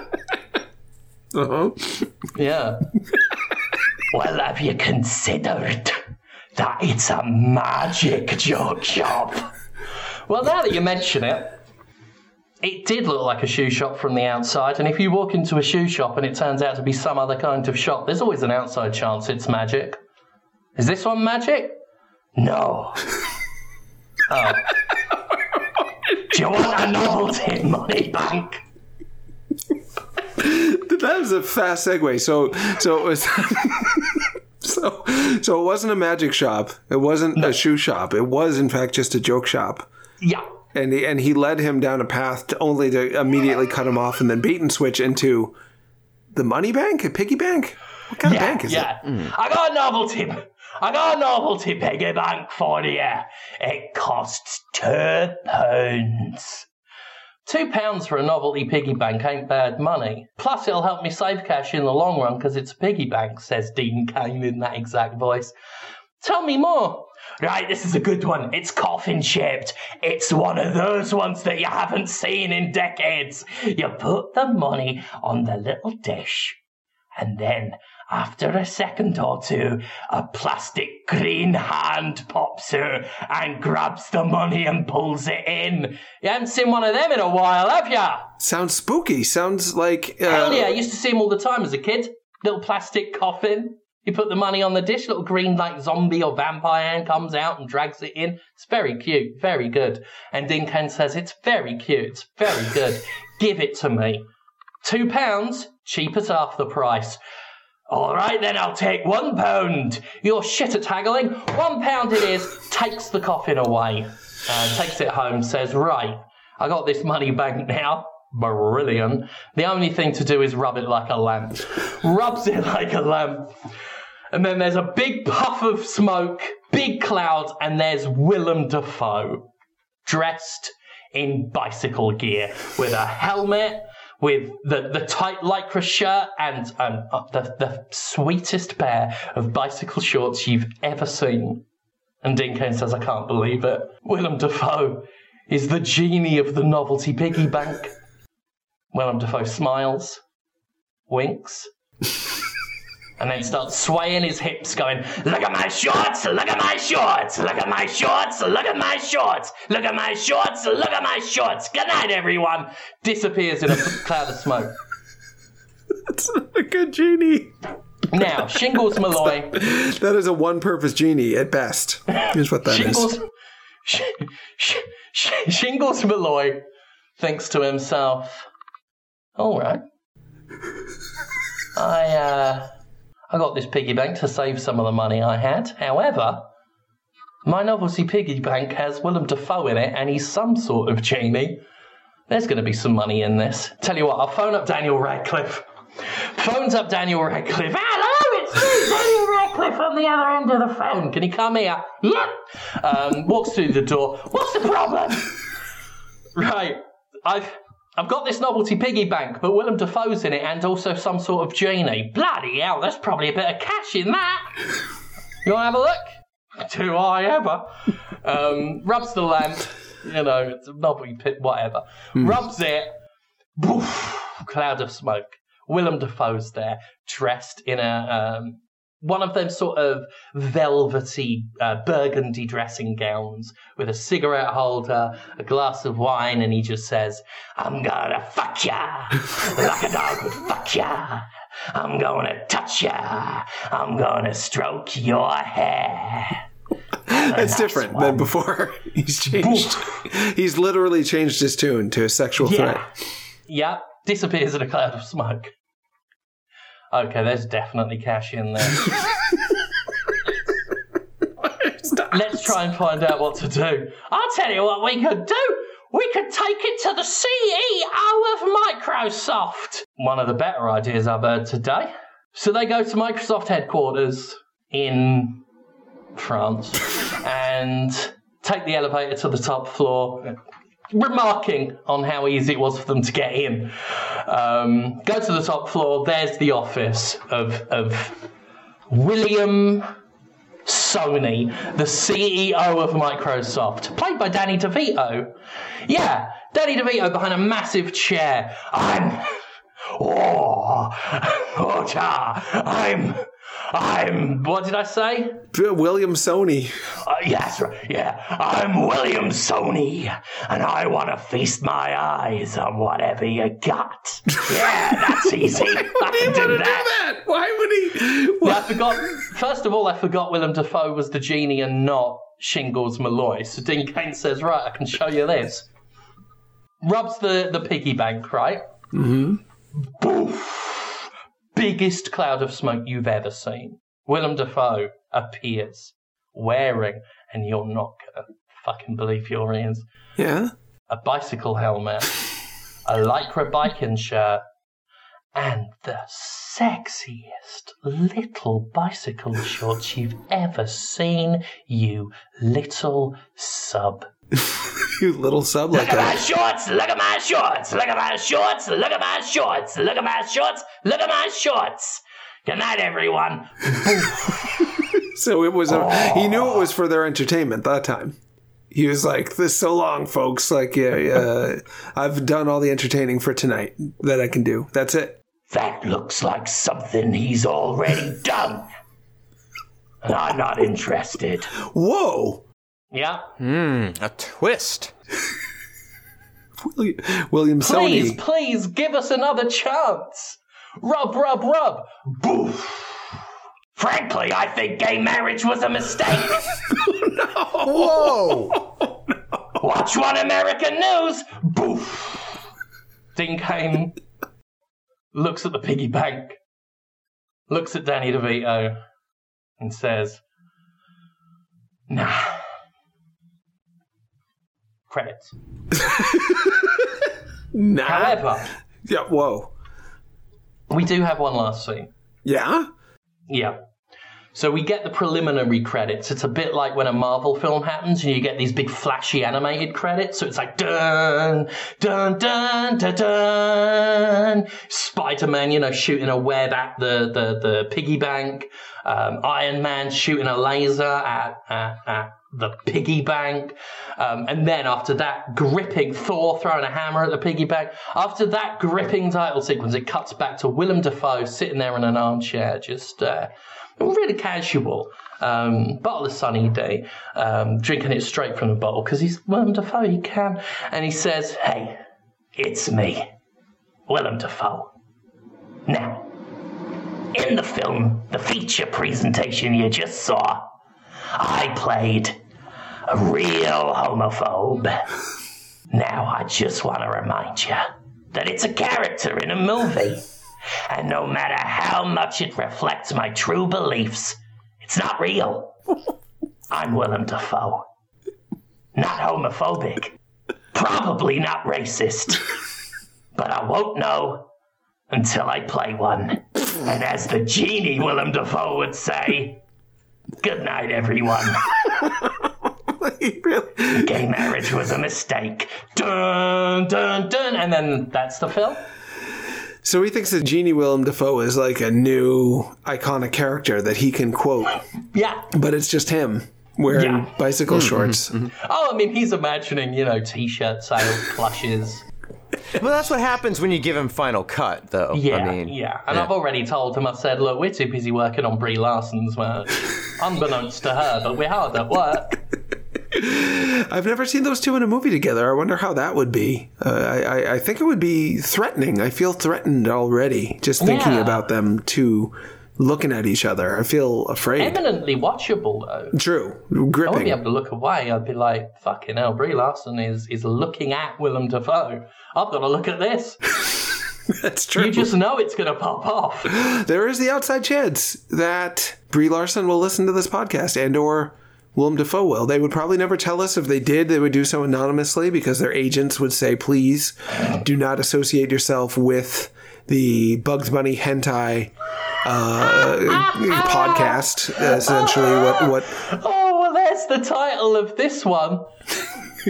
Uh-huh. yeah. well, have you considered that it's a magic joke shop? Well, now that you mention it, It did look like a shoe shop from the outside, and if you walk into a shoe shop and it turns out to be some other kind of shop, there's always an outside chance it's magic. Is this one magic? No. oh. Do you want a novelty money bank? That was a fast segue. So, so it was. so, so it wasn't a magic shop. It wasn't a shoe shop. It was, in fact, just a joke shop. Yeah. And he, and he led him down a path to only to immediately cut him off and then bait and switch into the money bank, a piggy bank. What kind of Yeah, bank is yeah. it? I got a novelty. I got a novelty piggy bank for you. It costs two pounds. Two pounds for a novelty piggy bank ain't bad money. Plus, it'll help me save cash in the long run because it's a piggy bank, says Dean Cain in that exact voice. Tell me more. Right, this is a good one. It's coffin shaped. It's one of those ones that you haven't seen in decades. You put the money on the little dish, and then after a second or two, a plastic green hand pops out and grabs the money and pulls it in. You haven't seen one of them in a while, have ya? Sounds spooky. Sounds like. Uh, Hell yeah, I used to see them all the time as a kid. Little plastic coffin. You put the money on the dish, little green like zombie or vampire hand comes out and drags it in. It's very cute, very good. And Dean Cain says it's very cute, it's very good. Give it to me. Two pounds, cheap as half the price. All right, then I'll take one pound. You're shit at haggling. One pound it is. Takes the coffin away, uh, takes it home. Says, right, I got this money bank now. Brilliant. The only thing to do is rub it like a lamp. Rubs it like a lamp. And then there's a big puff of smoke, big clouds, and there's Willem Dafoe dressed in bicycle gear with a helmet, with the, the tight lycra shirt, and um, uh, the, the sweetest pair of bicycle shorts you've ever seen. And Dean Cain says, I can't believe it. Willem Dafoe is the genie of the novelty piggy bank. Willem Dafoe smiles, winks, and then starts swaying his hips, going, Look at my shorts, look at my shorts, look at my shorts, look at my shorts, look at my shorts, look at my shorts. Good night, everyone. Disappears in a cloud of smoke. That's not a good genie. Now, Shingles Malloy. That is a one-purpose genie at best. Here's what that is. Shingles, Sh- Sh- Sh- Shingles Malloy thinks to himself, "All right, I uh, I got this piggy bank to save some of the money I had. However, my novelty piggy bank has Willem Dafoe in it, and he's some sort of genie. There's going to be some money in this. Tell you what, I'll phone up Daniel Radcliffe. Phones up Daniel Radcliffe. Hello, it's me, Daniel Radcliffe on the other end of the phone. Can you come here? Yep. Um, walks through the door. What's the problem? right, I've I've got this novelty piggy bank, but Willem Dafoe's in it, and also some sort of genie. Bloody hell, there's probably a bit of cash in that. You want to have a look? Do I ever? Um, rubs the lamp. You know, it's a novelty pit, whatever. Rubs it. Boof, cloud of smoke. Willem Dafoe's there, dressed in a um, one of them sort of velvety uh, burgundy dressing gowns with a cigarette holder, a glass of wine, and he just says, "I'm gonna fuck ya like a dog would fuck ya. I'm gonna touch ya. I'm gonna stroke your hair." That's different than before. He's changed. He's literally changed his tune to a sexual threat. Yeah. Yep. Disappears in a cloud of smoke. Okay, there's definitely cash in there. Let's try and find out what to do. I'll tell you what we could do. We could take it to the CEO of Microsoft. One of the better ideas I've heard today. So they go to Microsoft headquarters in France and take the elevator to the top floor, remarking on how easy it was for them to get in. Um, go to the top floor, there's the office of, of William Sony, the CEO of Microsoft, played by Danny DeVito. Yeah, Danny DeVito behind a massive chair. I'm. Oh, oh, cha, I'm I'm. What did I say? William Sony. Uh, yes, right. Yeah, I'm William Sony, and I want to feast my eyes on whatever you got. Yeah, that's easy. I can do that. Why would he? Yeah, I forgot. First of all, I forgot Willem Dafoe was the genie and not Shingles Malloy. So Dean Cain says, "Right, I can show you this." Rubs the the piggy bank, right? Mm-hmm. Boof! Biggest cloud of smoke you've ever seen. Willem Dafoe appears wearing, and you're not gonna fucking believe your ears, Yeah. a bicycle helmet, a lycra biking shirt, and the sexiest little bicycle shorts you've ever seen, you little sub. You little sub like Look at my shorts! Look at my shorts! Look at my shorts! Look at my shorts! Look at my shorts! Look at my shorts! Good night, everyone. So it was. A, he knew it was for their entertainment that time. He was like, "This so long, folks. Like, yeah, uh, I've done all the entertaining for tonight that I can do. That's it." That looks like something he's already done. And I'm not interested. Whoa, Yeah. Hmm, a twist. William, William Please, Sony. please give us another chance. Rub, rub, rub. Boof. Frankly, I think gay marriage was a mistake. no. Whoa! Watch One American News. Boof. Dean Cain looks at the piggy bank, looks at Danny DeVito, and says, Nah. Credits. Nah. However, Yeah. Whoa. we do have one last scene. Yeah. Yeah. So we get the preliminary credits. It's a bit like when a Marvel film happens and you get these big flashy animated credits. So it's like dun dun dun dun dun. Spider-Man, you know, shooting a web at the the, the piggy bank. Um, Iron Man shooting a laser at at, at the piggy bank. Um, and then after that, gripping Thor throwing a hammer at the piggy bank. After that gripping title sequence, it cuts back to Willem Dafoe sitting there in an armchair, just uh, really casual. Um, bottle of Sunny D, um, drinking it straight from the bottle because he's Willem Dafoe. He can, and he says, "Hey, it's me, Willem Dafoe." Now, in the film, the feature presentation you just saw, I played a real homophobe. Now, I just want to remind you that it's a character in a movie. And no matter how much it reflects my true beliefs, it's not real. I'm Willem Dafoe. Not homophobic. Probably not racist. But I won't know until I play one. And as the genie Willem Dafoe would say, good night, everyone. Really- Gay marriage was a mistake. Dun, dun, dun. And then that's the film. So he thinks that Genie Willem Dafoe is like a new iconic character that he can quote, Yeah. but it's just him wearing Yeah. bicycle mm-hmm. shorts. Mm-hmm. Oh, I mean, he's imagining, you know, t-shirt sales, plushes. Well, that's what happens when you give him Final Cut, though. Yeah, I mean, yeah. And I've already told him, I said, look, we're too busy working on Brie Larson's merch. Unbeknownst to her, but we're hard at work. I've never seen those two in a movie together. I wonder how that would be. Uh, I, I, I think it would be threatening. I feel threatened already just thinking Yeah. about them two looking at each other. I feel afraid. Eminently watchable, though. True, Gripping. I wouldn't be able to look away. I'd be like, fucking hell, Brie Larson is, is looking at Willem Dafoe. I've got to look at this. That's true. You just know it's going to pop off. there is the outside chance that Brie Larson will listen to this podcast and or Willem Dafoe will. They would probably never tell us. If they did, they would do so anonymously because their agents would say, please do not associate yourself with the Bugs Bunny hentai Uh, uh, podcast. Essentially, what what Oh, well, there's the title of this one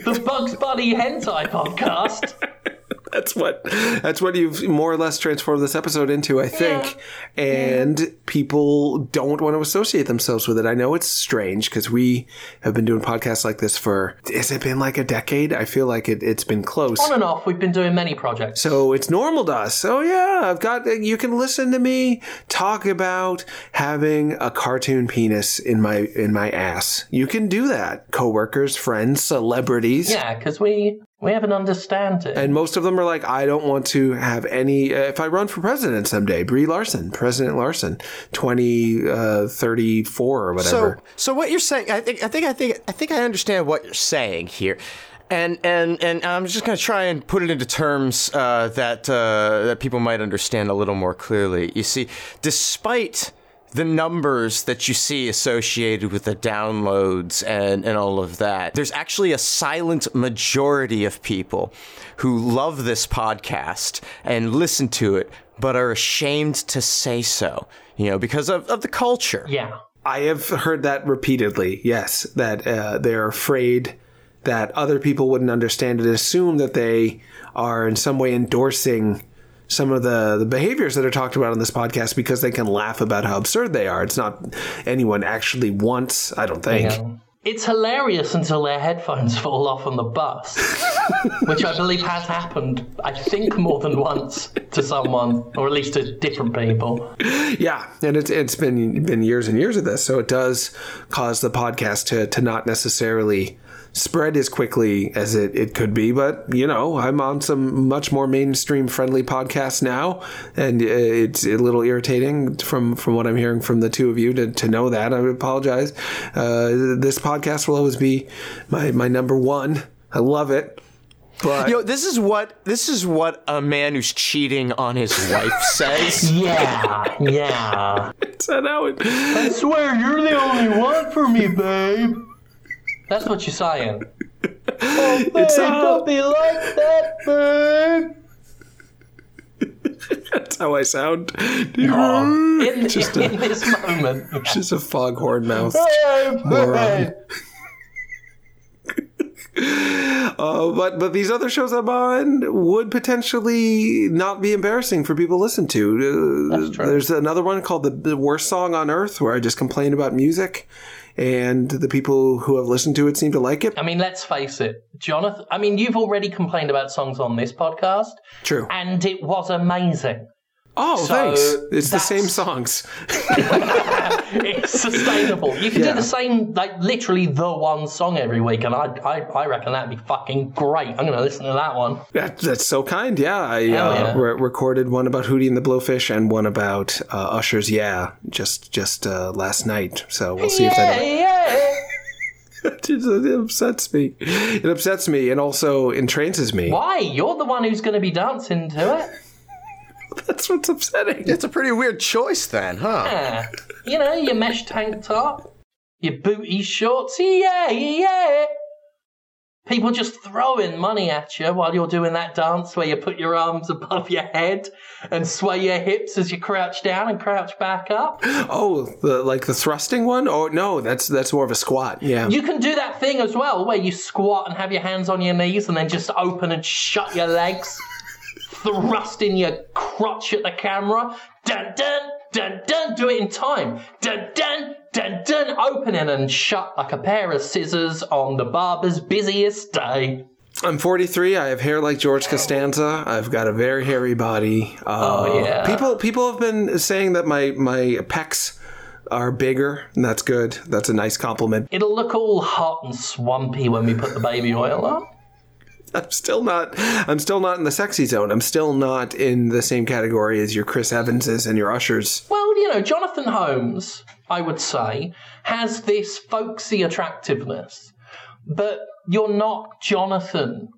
The Bugs Bunny Hentai Podcast. That's what that's what you've more or less transformed this episode into, I think. And people don't want to associate themselves with it. I know it's strange because we have been doing podcasts like this for has it been like a decade? I feel like it, it's been close. On and off, we've been doing many projects. So it's normal to us. So yeah, I've got. You can listen to me talk about having a cartoon penis in my in my ass. You can do that. Coworkers, friends, celebrities. Yeah, because we we have an understanding. And most of them are like, I don't want to have any. Uh, if I run for president someday, Brie Larson, President Larson, twenty uh, thirty four or So, whatever. so what you're saying, I think, I think, I think, I think I understand what you're saying here, and and and I'm just gonna try and put it into terms uh, that uh, that people might understand a little more clearly. You see, despite the numbers that you see associated with the downloads and, and all of that. There's actually a silent majority of people who love this podcast and listen to it, but are ashamed to say so, you know, because of, of the culture. yeah. I have heard that repeatedly. Yes, that uh, they're afraid that other people wouldn't understand it, assume that they are in some way endorsing some of the, the behaviors that are talked about on this podcast because they can laugh about how absurd they are. It's not anyone actually wants, I don't think. Yeah. It's hilarious until their headphones fall off on the bus, which I believe has happened, I think, more than once to someone, or at least to different people. Yeah, and it's it's been been years and years of this, so it does cause the podcast to to not necessarily spread as quickly as it, it could be. But you know, I'm on some much more mainstream friendly podcasts now, and it's a little irritating from from what I'm hearing from the two of you to, to know that. I apologize. Uh, this podcast will always be my my number one. I love it. But You know, this is what this is what a man who's cheating on his wife says. Yeah, yeah. is that how it? I swear you're the only one for me, babe. That's what you're saying. It's how, be like that, babe. that's how I sound. In, in this moment. Just a foghorn mouth. moron. Uh, but but these other shows I'm on would potentially not be embarrassing for people to listen to. Uh, That's true. There's another one called the, the Worst Song on Earth, where I just complain about music, and the people who have listened to it seem to like it. I mean, let's face it, Jonathan. I mean, you've already complained about songs on this podcast, True. and it was amazing. Oh, So thanks. It's the same songs. It's sustainable. You can Yeah. do the same, like literally the one song every week, and I, I, I reckon that'd be fucking great. I'm gonna listen to that one. That, that's so kind. Yeah, I uh, yeah. re- recorded one about Hootie and the Blowfish and one about uh, Usher's "Yeah" just just uh, last night. So we'll see if that. yeah. it upsets me. It upsets me and also entrances me. Why? You're the one who's gonna be dancing to it. That's what's upsetting. It's a pretty weird choice, then, huh? Yeah. You know, your mesh tank top, your booty shorts, yeah, yeah. People just throwing money at you while you're doing that dance where you put your arms above your head and sway your hips as you crouch down and crouch back up. Oh, the like the thrusting one? Oh no, that's that's more of a squat. Yeah. You can do that thing as well where you squat and have your hands on your knees and then just open and shut your legs, thrusting your crotch at the camera. Dun dun dun dun. Do it in time. Dun dun dun dun. Opening and shut like a pair of scissors on the barber's busiest day. I'm 43. I have hair like George Costanza. I've got a very hairy body. Uh, Oh, yeah. People people have been saying that my my pecs are bigger, and that's good. That's a nice compliment. It'll look all hot and swampy when we put the baby oil on. I'm still not. I'm still not in the sexy zone. I'm still not in the same category as your Chris Evanses and your Ushers. Well, you know, Jonathan Holmes, I would say, has this folksy attractiveness, but you're not Jonathan.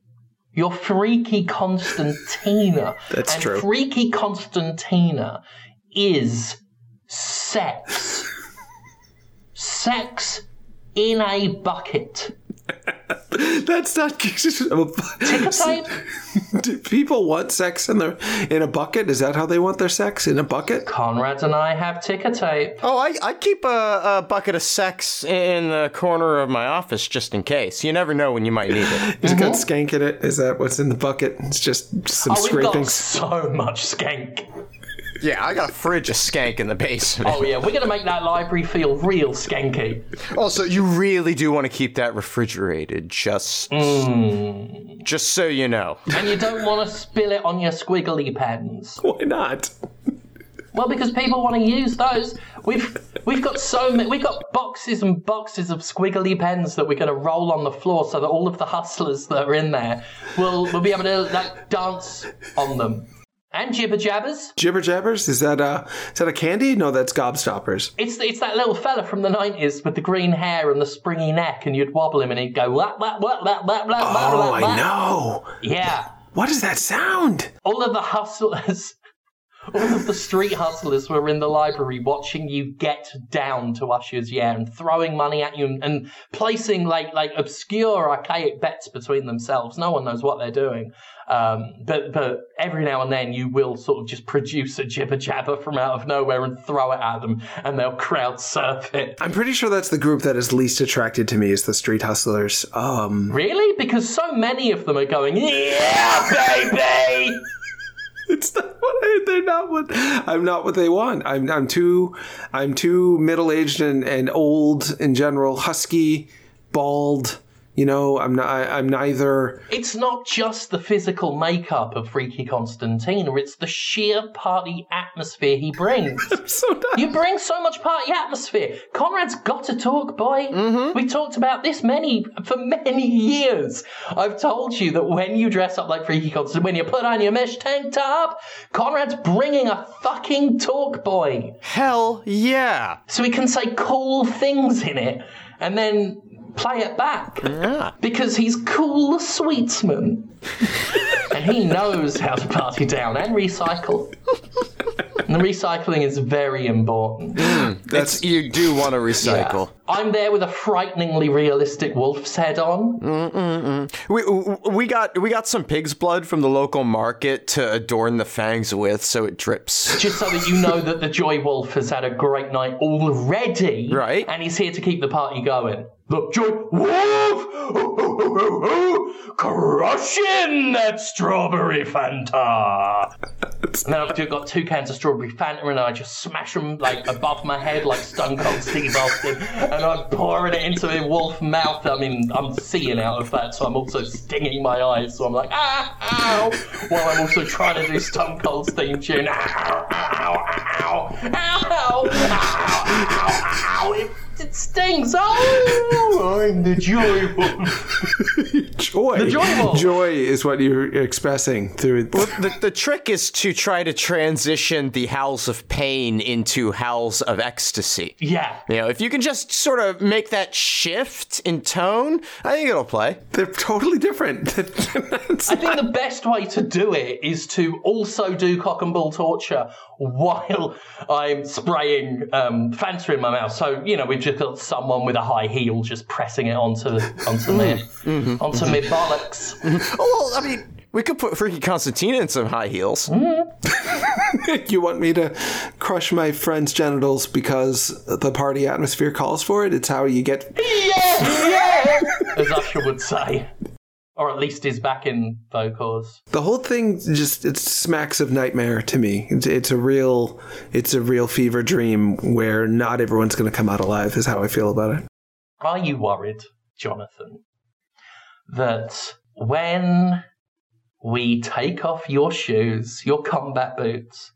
You're freaky Constantina. That's and true. Freaky Constantina is sex. sex in a bucket. That's not. Ticker tape? Do people want sex in their in a bucket? Is that how they want their sex in a bucket? Conrad and I have ticker tape. Oh, I, I keep a, a bucket of sex in the corner of my office just in case. You never know when you might need it. It's got mm-hmm. skank in it. Is that what's in the bucket? It's just some Oh, we've got scrapings. so much skank. Yeah, I got a fridge of skank in the basement. Oh yeah, we're gonna make that library feel real skanky. Also, you really do want to keep that refrigerated, just mm. just so you know. And you don't want to spill it on your squiggly pens. Why not? Well, because people want to use those. We've we've got so many. We've got boxes and boxes of squiggly pens that we're going to roll on the floor, so that all of the hustlers that are in there will will be able to like dance on them. And jibber jabbers. Jibber jabbers? Is that a is that a candy? No, that's gobstoppers. It's it's that little fella from the nineties with the green hair and the springy neck, and you'd wobble him, and he'd go what what what what what what Oh, I know. Yeah, What does that sound? all of the hustlers, all of the street hustlers were in the library watching you get down to Usher's Yeah and throwing money at you and, and placing like like obscure archaic bets between themselves. No one knows what they're doing. Um, but but every now and then you will sort of just produce a jibber jabber from out of nowhere and throw it at them, and they'll crowd surf it. I'm pretty sure that's the group that is least attracted to me is the street hustlers. Um, Really? Because so many of them are going, yeah, baby. it's not what I, they're not what I'm not what they want. I'm I'm too I'm too middle aged and, and old in general, husky, bald. You know, I'm not. I, I'm neither. It's not just the physical makeup of Freaky Constantine, or it's the sheer party atmosphere he brings. So not, you bring so much party atmosphere. Conrad's got to Talkboy. Mm-hmm. We talked about this many for many years. I've told you that when you dress up like Freaky Constantine, when you put on your mesh tank top, Conrad's bringing a fucking Talkboy. Hell yeah. So he can say cool things in it, and then play it back. Yeah. because he's cool the sweetsman and he knows how to party down and recycle. And the recycling is very important. Hmm, that's you do want to recycle. I'm there with a frighteningly realistic wolf's head on We we got we got some pig's blood from the local market to adorn the fangs with, so it drips. just so that you know that the joy wolf has had a great night already Right. and he's here to keep the party going The Joy Wolf! Crushing that strawberry Fanta! And then I've got two cans of strawberry Fanta and I just smash them like above my head like Stone Cold Steve Austin and I'm pouring it into the wolf mouth. I mean, I'm seeing out of that, so I'm also stinging my eyes. So I'm like, ah, ow, while I'm also trying to do Stone Cold's theme tune. Ow, ow, ow, ow, ow, ow, ow. It, it stings. Oh, I'm the joy wolf. joy. The joy wolf. Joy is what you're expressing through. The, the trick is to try to transition the howls of pain into howls of ecstasy. Yeah. You know, if you can just sort of make that shift in tone, I think it'll play. They're totally different. I think the best way to do it is to also do cock and bull torture while I'm spraying um, Fanta in my mouth. So you know we've just got someone with a high heel just pressing it onto onto me mm. mm-hmm. onto me bollocks. Oh, well, I mean, we could put Freaky Constantina in some high heels. Mm-hmm. you want me to crush my friend's genitals because the party atmosphere calls for it? It's how you get. Yeah, yeah, as Usher would say, or at least is back in vocals. The whole thing just it smacks of nightmare to me. It's, it's a real, it's a real fever dream where not everyone's going to come out alive. Is how I feel about it. Are you worried, Jonathan, that when we take off your shoes, your combat boots,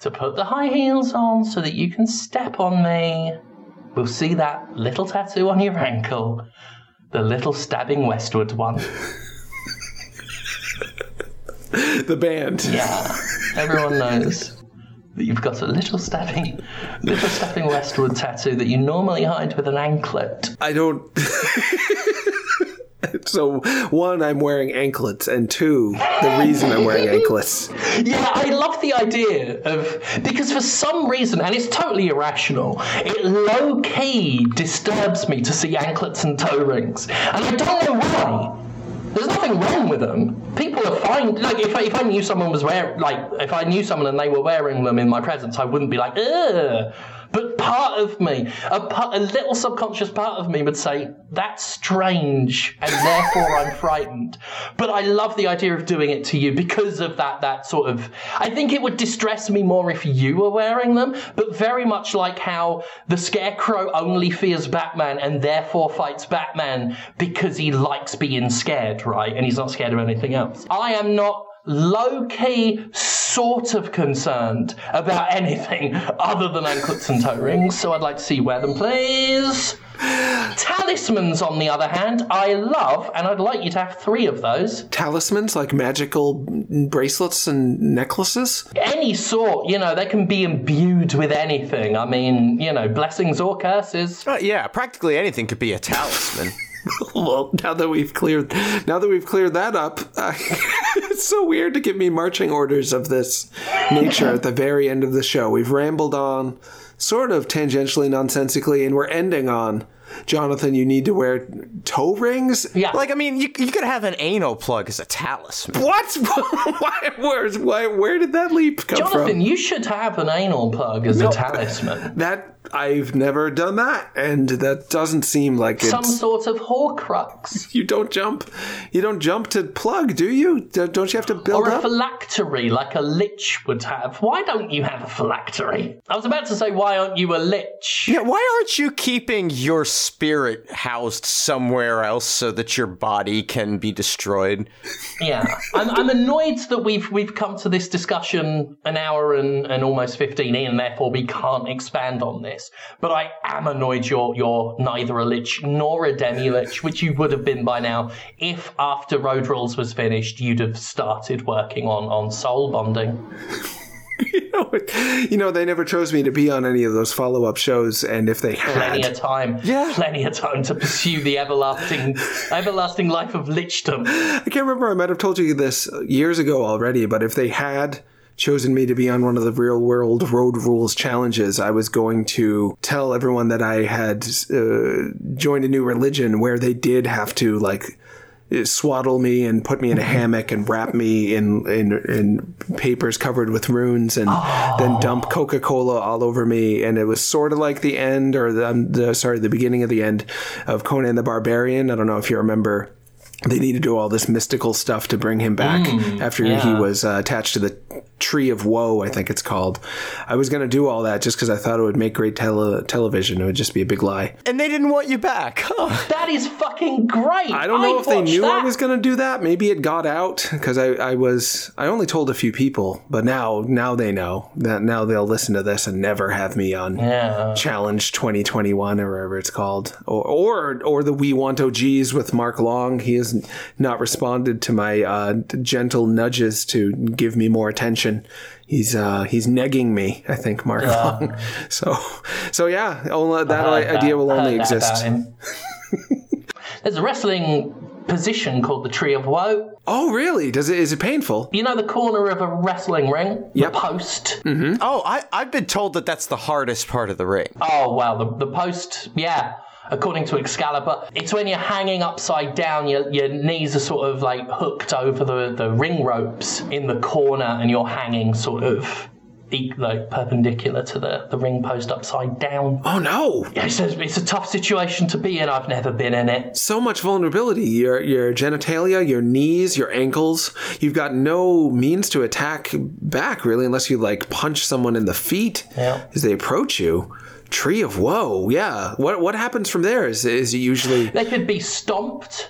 to put the high heels on so that you can step on me, we'll see that little tattoo on your ankle, the little stabbing westward one. The band. Yeah, everyone knows that you've got a little stepping, little Stabbing Westward tattoo that you normally hide with an anklet. I don't. So, one, I'm wearing anklets, and two, the reason I'm wearing anklets. Yeah, I love the idea of because for some reason, and it's totally irrational, it low key disturbs me to see anklets and toe rings, and I don't know why. There's nothing wrong with them. People are fine. Like if I, if I knew someone was wearing, like if I knew someone and they were wearing them in my presence, I wouldn't be like, ugh. But part of me, a, part, a little subconscious part of me would say, that's strange, and therefore I'm frightened. But I love the idea of doing it to you because of that, that sort of. I think it would distress me more if you were wearing them, but very much like how the Scarecrow only fears Batman and therefore fights Batman because he likes being scared, right? And he's not scared of anything else. I am not low key sort of concerned about anything other than anklets and toe rings, so I'd like to see you wear them, please. Talismans, on the other hand, I love, and I'd like you to have three of those. Talismans, like magical bracelets and necklaces? Any sort, you know, they can be imbued with anything. I mean, you know, blessings or curses. Uh, yeah, practically anything could be a talisman. well, now that we've cleared, now that we've cleared that up, uh, it's so weird to give me marching orders of this nature at the very end of the show. We've rambled on, sort of tangentially, nonsensically, and we're ending on. Jonathan, you need to wear toe rings. Yeah. like, I mean, you, you could have an anal plug as a talisman. What? why, where's, why, where did that leap come Jonathan, from? Jonathan, you should have an anal plug as a talisman. That I've never done that, and that doesn't seem like Some it's. sort of horcrux. You don't jump. You don't jump to plug, do you? D- Don't you have to build Or a up? phylactery like a lich would have. Why don't you have a phylactery? I was about to say, why aren't you a lich? Yeah, why aren't you keeping your spirit housed somewhere else so that your body can be destroyed? Yeah, I'm, I'm annoyed that we've we've come to this discussion an hour and, and almost fifteen in, and therefore we can't expand on this. But I am annoyed you're you're neither a lich nor a demi lich, which you would have been by now if after Road Rules was finished you'd have started working on on soul bonding. You, know, you know, they never chose me to be on any of those follow up shows, and if they had, Plenty of time, Yeah. plenty of time to pursue the everlasting everlasting life of lichdom. I can't remember. I might have told you this years ago already, but if they had chosen me to be on one of the real world road rules challenges, I was going to tell everyone that I had uh, joined a new religion where they did have to like swaddle me and put me in a hammock and wrap me in in, in papers covered with runes and then dump Coca Cola all over me and it was sort of like the end or the, um, the sorry the beginning of the end of Conan the Barbarian. I don't know if you remember. They need to do all this mystical stuff to bring him back after he was uh, attached to the Tree of Woe, I think it's called. I was going to do all that just because I thought it would make great tele- television. It would just be a big lie. And they didn't want you back. Huh. That is fucking great. I don't know I'd if they watch knew I was going to do that. Maybe it got out because I, I was I only told a few people, but now now they know that now they'll listen to this and never have me on Yeah. Challenge 2021 or whatever it's called, or or or the We Want OGs with Mark Long. He has not responded to my uh, gentle nudges to give me more attention. He's uh, he's negging me. I think Mark Long. So so yeah, only, that Heard that- idea will only exist. There's a wrestling position called the Tree of Woe. Oh really? Does it is it painful? You know the corner of a wrestling ring, Yep. the post. Oh, I, I've been told that that's the hardest part of the ring. Oh well, the the post. Yeah, according to Excalibur, it's when you're hanging upside down. Your your knees are sort of like hooked over the the ring ropes in the corner, and you're hanging sort of. Like perpendicular to the, the ring post upside down. Oh no! It's a, it's a tough situation to be in. I've never been in it. so much vulnerability. Your your genitalia, your knees, your ankles. You've got no means to attack back really, unless you like punch someone in the feet Yeah. as they approach you. Tree of woe. Yeah. What what happens from there? Is is it usually They could be stomped.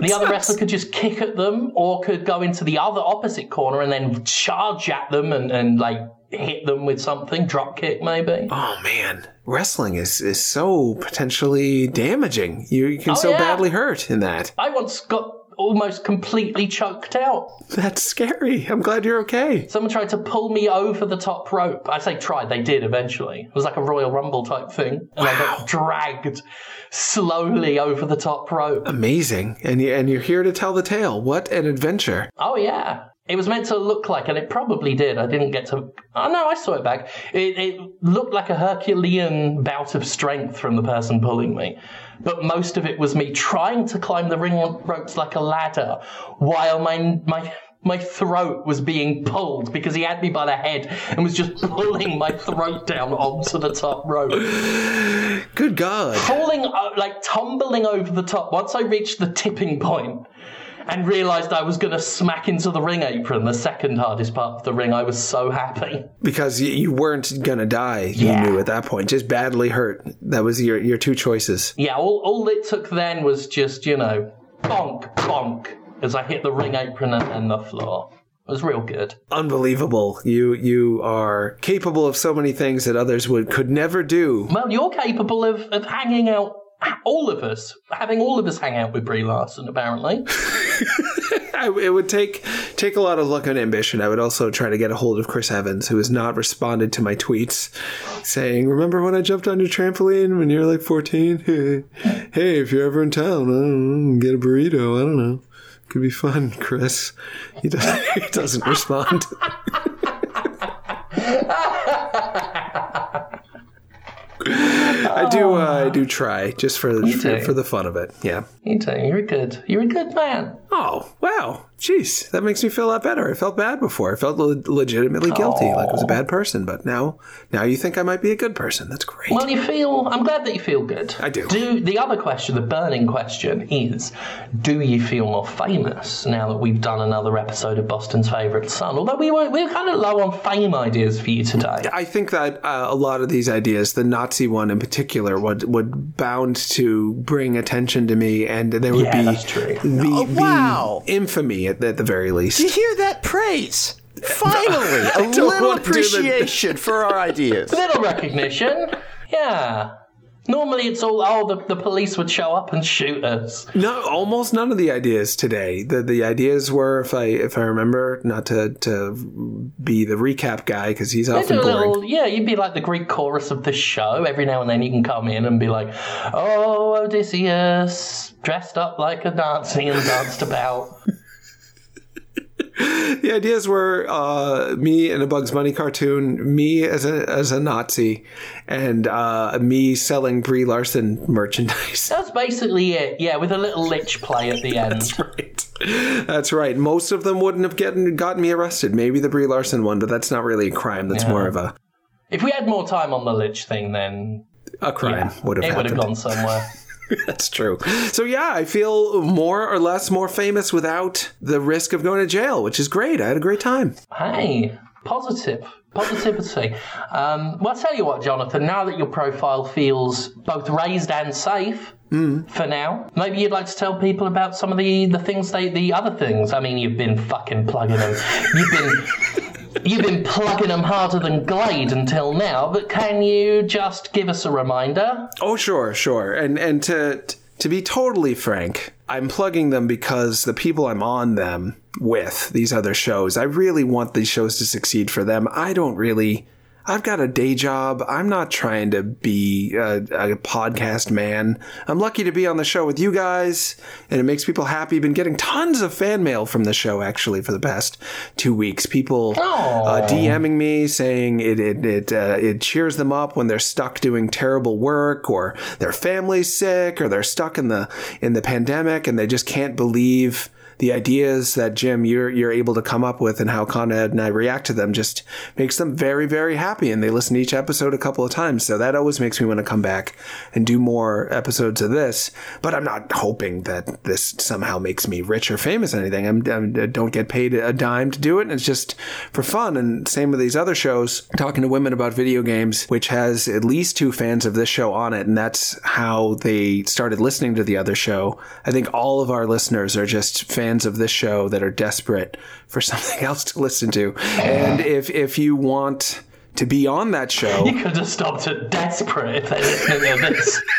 the other wrestler could just kick at them, or could go into the other opposite corner and then charge at them and, and like hit them with something, drop kick maybe. Oh man, wrestling is is so potentially damaging. You, you can Oh, so yeah. badly hurt in that. I once got almost completely choked out. That's scary. I'm glad you're okay. Someone tried to pull me over the top rope. I say tried, they did eventually. It was like a Royal Rumble type thing. And I got dragged slowly over the top rope. Amazing. And you and you're here to tell the tale. What an adventure. Oh, yeah. It was meant to look like, and it probably did. I didn't get to. Oh, no, I saw it back. It, it looked like a Herculean bout of strength from the person pulling me. But most of it was me trying to climb the ring ropes like a ladder while my, my, my throat was being pulled because he had me by the head and was just pulling my throat down onto the top rope. Good God. falling, uh, like tumbling over the top. Once I reached the tipping point and realised I was going to smack into the ring apron, the second hardest part of the ring, I was so happy. Because you, weren't gonna die, Yeah. you knew at that point. Just badly hurt. That was your your two choices. Yeah, all, all it took then was just, you know, bonk, bonk, as I hit the ring apron and, and the floor. It was real good. Unbelievable. You you are capable of so many things that others would could never do. Well, you're capable of, of hanging out, all of us, having all of us hang out with Brie Larson, apparently. It would take take a lot of luck and ambition. I would also try to get a hold of Chris Evans, who has not responded to my tweets, saying, "Remember when I jumped on your trampoline when you were like 14? hey, if you're ever in town, I don't know, get a burrito. I don't know, could be fun." Chris, he doesn't, he doesn't respond. I do. Uh, I do try just for for, for the fun of it. Yeah. You do, you're a good, you're a good man. Oh, wow. Jeez, that makes me feel a lot better. I felt bad before. I felt le- legitimately guilty, like I was a bad person. But now, now you think I might be a good person. That's great. Well, you feel. I'm glad that you feel good. I do. Do the other question, the burning question, is: Do you feel more famous now that we've done another episode of Boston's Favourite Son? Although we were we were kind of low on fame ideas for you today. I think that uh, a lot of these ideas, the Nazi one in particular, would would bound to bring attention to me, and there would Yeah, be that's true. the, Oh, the infamy at, at the very least. Did you hear that praise? Finally, a little wanna do the- appreciation for our ideas. Little recognition, yeah. Normally it's all oh the, the police would show up and shoot us. No, almost none of the ideas today. The the ideas were, if I if I remember, not to to be the recap guy because he's often do a boring. little, yeah, you'd be like the Greek chorus of the show. Every now and then you can come in and be like, "Oh, Odysseus, dressed up like a Nazi and danced about." The ideas were uh, me in a Bugs Bunny cartoon, me as a as a Nazi, and uh, me selling Brie Larson merchandise. That's basically it. Yeah, with a little lich play at the end. That's right. That's right. Most of them wouldn't have gotten gotten me arrested. Maybe the Brie Larson one, but that's not really a crime. That's more of a If we had more time on the lich thing, then a crime would have it would have gone somewhere. That's true. So yeah, I feel more or less more famous without the risk of going to jail, which is great. I had a great time. hey, positive. Positivity. Um, well, I'll tell you what, Jonathan, now that your profile feels both raised and safe, for now. Maybe you'd like to tell people about some of the, the things they the other things. I mean, you've been fucking plugging them. You've been you've been plugging them harder than Glade until now. But can you just give us a reminder? Oh, sure, sure. And and to to be totally frank, I'm plugging them because the people I'm on them with, these other shows, I really want these shows to succeed for them. I don't really I've got a day job. I'm not trying to be a, a podcast man. I'm lucky to be on the show with you guys, and it makes people happy. Been getting tons of fan mail from the show actually for the past two weeks. People uh, DMing me saying it it it, uh, it cheers them up when they're stuck doing terrible work, or their family's sick, or they're stuck in the in the pandemic, and they just can't believe the ideas that Jim you're you're able to come up with and how Conrad and I react to them just makes them very very happy and they listen to each episode a couple of times. So that always makes me want to come back and do more episodes of this. But I'm not hoping that this somehow makes me rich or famous or anything. I'm, I'm I don't get paid a dime to do it and it's just for fun. And same with these other shows talking to women about video games which has at least two fans of this show on it and that's how they started listening to the other show. I think all of our listeners are just fans of this show that are desperate for something else to listen to. And if if you want to be on that show, You could have stopped at desperate if they're listening to this.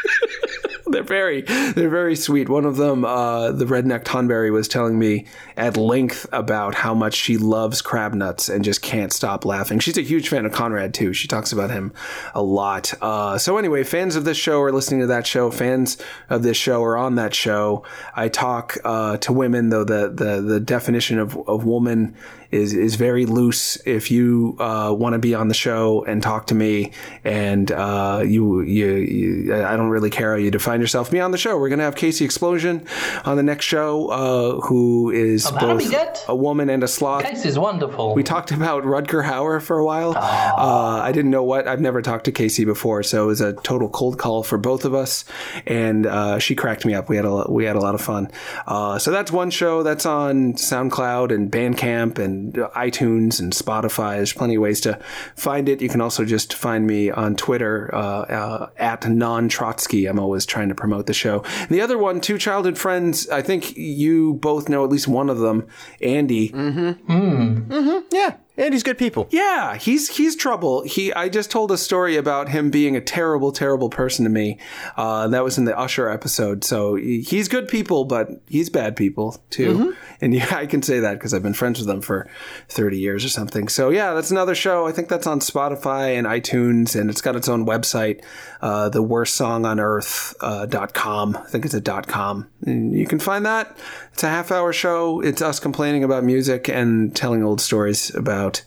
they're very they're very sweet. One of them, uh, the redneck Tonberry, was telling me at length about how much she loves crab nuts and just can't stop laughing. She's a huge fan of Conrad too. She talks about him a lot. Uh, so anyway, fans of this show are listening to that show. Fans of this show are on that show. I talk uh, to women, though the the the definition of of woman is is very loose. If you uh, want to be on the show and talk to me, and uh, you, you you I don't really care how you define yourself, be on the show. We're gonna have Casey Explosion on the next show, uh, who is be both a woman and a sloth. Case is wonderful. We talked about Rutger Hauer for a while. Uh, I didn't know what. I've never talked to Casey before, so it was a total cold call for both of us. And uh, she cracked me up. We had a we had a lot of fun. Uh, so that's one show that's on SoundCloud and Bandcamp and iTunes and Spotify. There's plenty of ways to find it. You can also just find me on Twitter uh, uh, at non Trotsky. I'm always trying to promote the show. And the other one, two childhood friends. I think you both know at least one of them, Andy. Mm-hmm. Mm. hmm Yeah, Andy's good people. Yeah, he's he's trouble. He I just told a story about him being a terrible, terrible person to me. Uh, that was in the Usher episode. So he's good people, but he's bad people too. And yeah, I can say that because I've been friends with them for thirty years or something. So yeah, that's another show. I think that's on Spotify and iTunes, and it's got its own website, uh, the worst song on earth uh, dot com. I think it's a dot com. And you can find that. It's a half hour show. It's us complaining about music and telling old stories about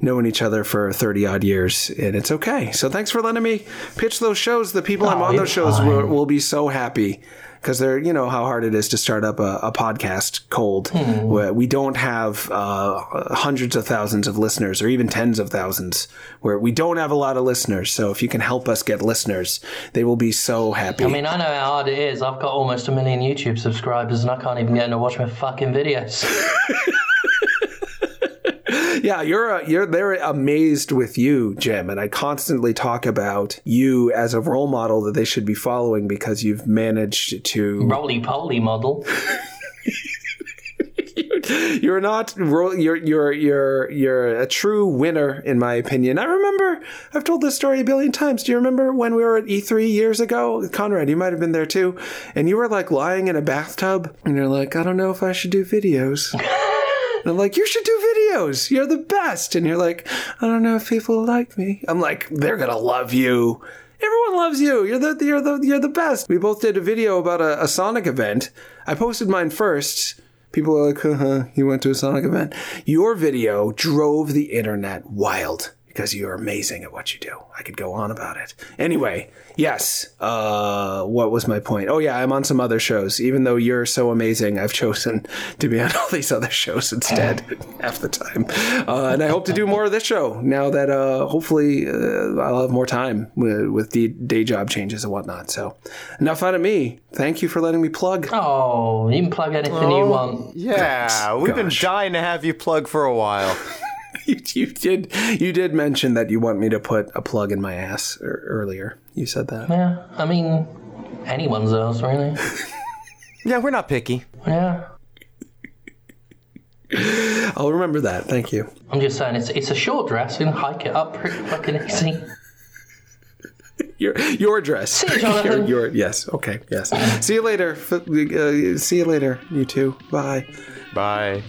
knowing each other for 30 odd years. And it's okay. So thanks for letting me pitch those shows. The people I'm Oh, on those shows will, will be so happy. Because they're, you know, how hard it is to start up a, a podcast cold. Hmm. Where we don't have uh, hundreds of thousands of listeners, or even tens of thousands. Where we don't have a lot of listeners. So if you can help us get listeners, they will be so happy. I mean, I know how hard it is. I've got almost a million YouTube subscribers, and I can't even get them to watch my fucking videos. Yeah, you're uh, you're they're amazed with you, Jim, and I constantly talk about you as a role model that they should be following because you've managed to. Roly poly model. You're not you're you're you're you're a true winner in my opinion. I remember I've told this story a billion times. Do you remember when we were at E3 years ago? Conrad, you might have been there too, and you were like lying in a bathtub, and you're like, I don't know if I should do videos. And I'm like, you should do videos. You're the best. And you're like, I don't know if people like me. I'm like, they're gonna love you. Everyone loves you. You're the you're the you're the best. We both did a video about a, a Sonic event. I posted mine first. People are like, huh, you went to a Sonic event. Your video drove the internet wild because you're amazing at what you do. I could go on about it. Anyway, yes. Uh, what was my point? Oh yeah, I'm on some other shows. Even though you're so amazing, I've chosen to be on all these other shows instead half the time. Uh, and I hope to do more of this show now that uh, hopefully uh, I'll have more time with, with the day job changes and whatnot. So enough out of me. Thank you for letting me plug. Oh, you can plug anything you want. Yeah, we've been dying to have you plug for a while. You, you did you did mention that you want me to put a plug in my ass er, earlier. You said that. Yeah, I mean, anyone's else, really. Yeah, we're not picky. Yeah. I'll remember that. Thank you. I'm just saying, it's it's a short dress. You can hike it up pretty fucking easy. Your your dress. See you, Jonathan. your, your yes. Okay. Yes. See you later. Uh, see you later. You too. Bye. Bye.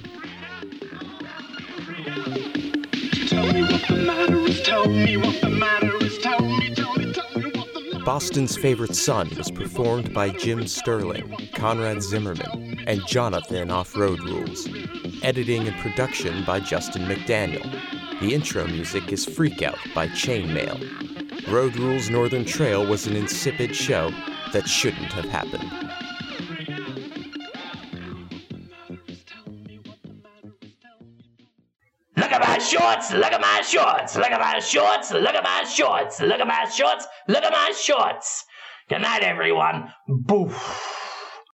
Boston's Favorite Son was performed by Jim Sterling, Conrad Zimmerman, and Jonathan Off Road Rules. Editing and production by Justin McDaniel. The intro music is Freak Out by Chainmail. Road Rules Northern Trail was an insipid show that shouldn't have happened. Look at my shorts! Look at my shorts! Look at my shorts! Look at my shorts! Look at my shorts! Look at my shorts! Good night, everyone. Boof.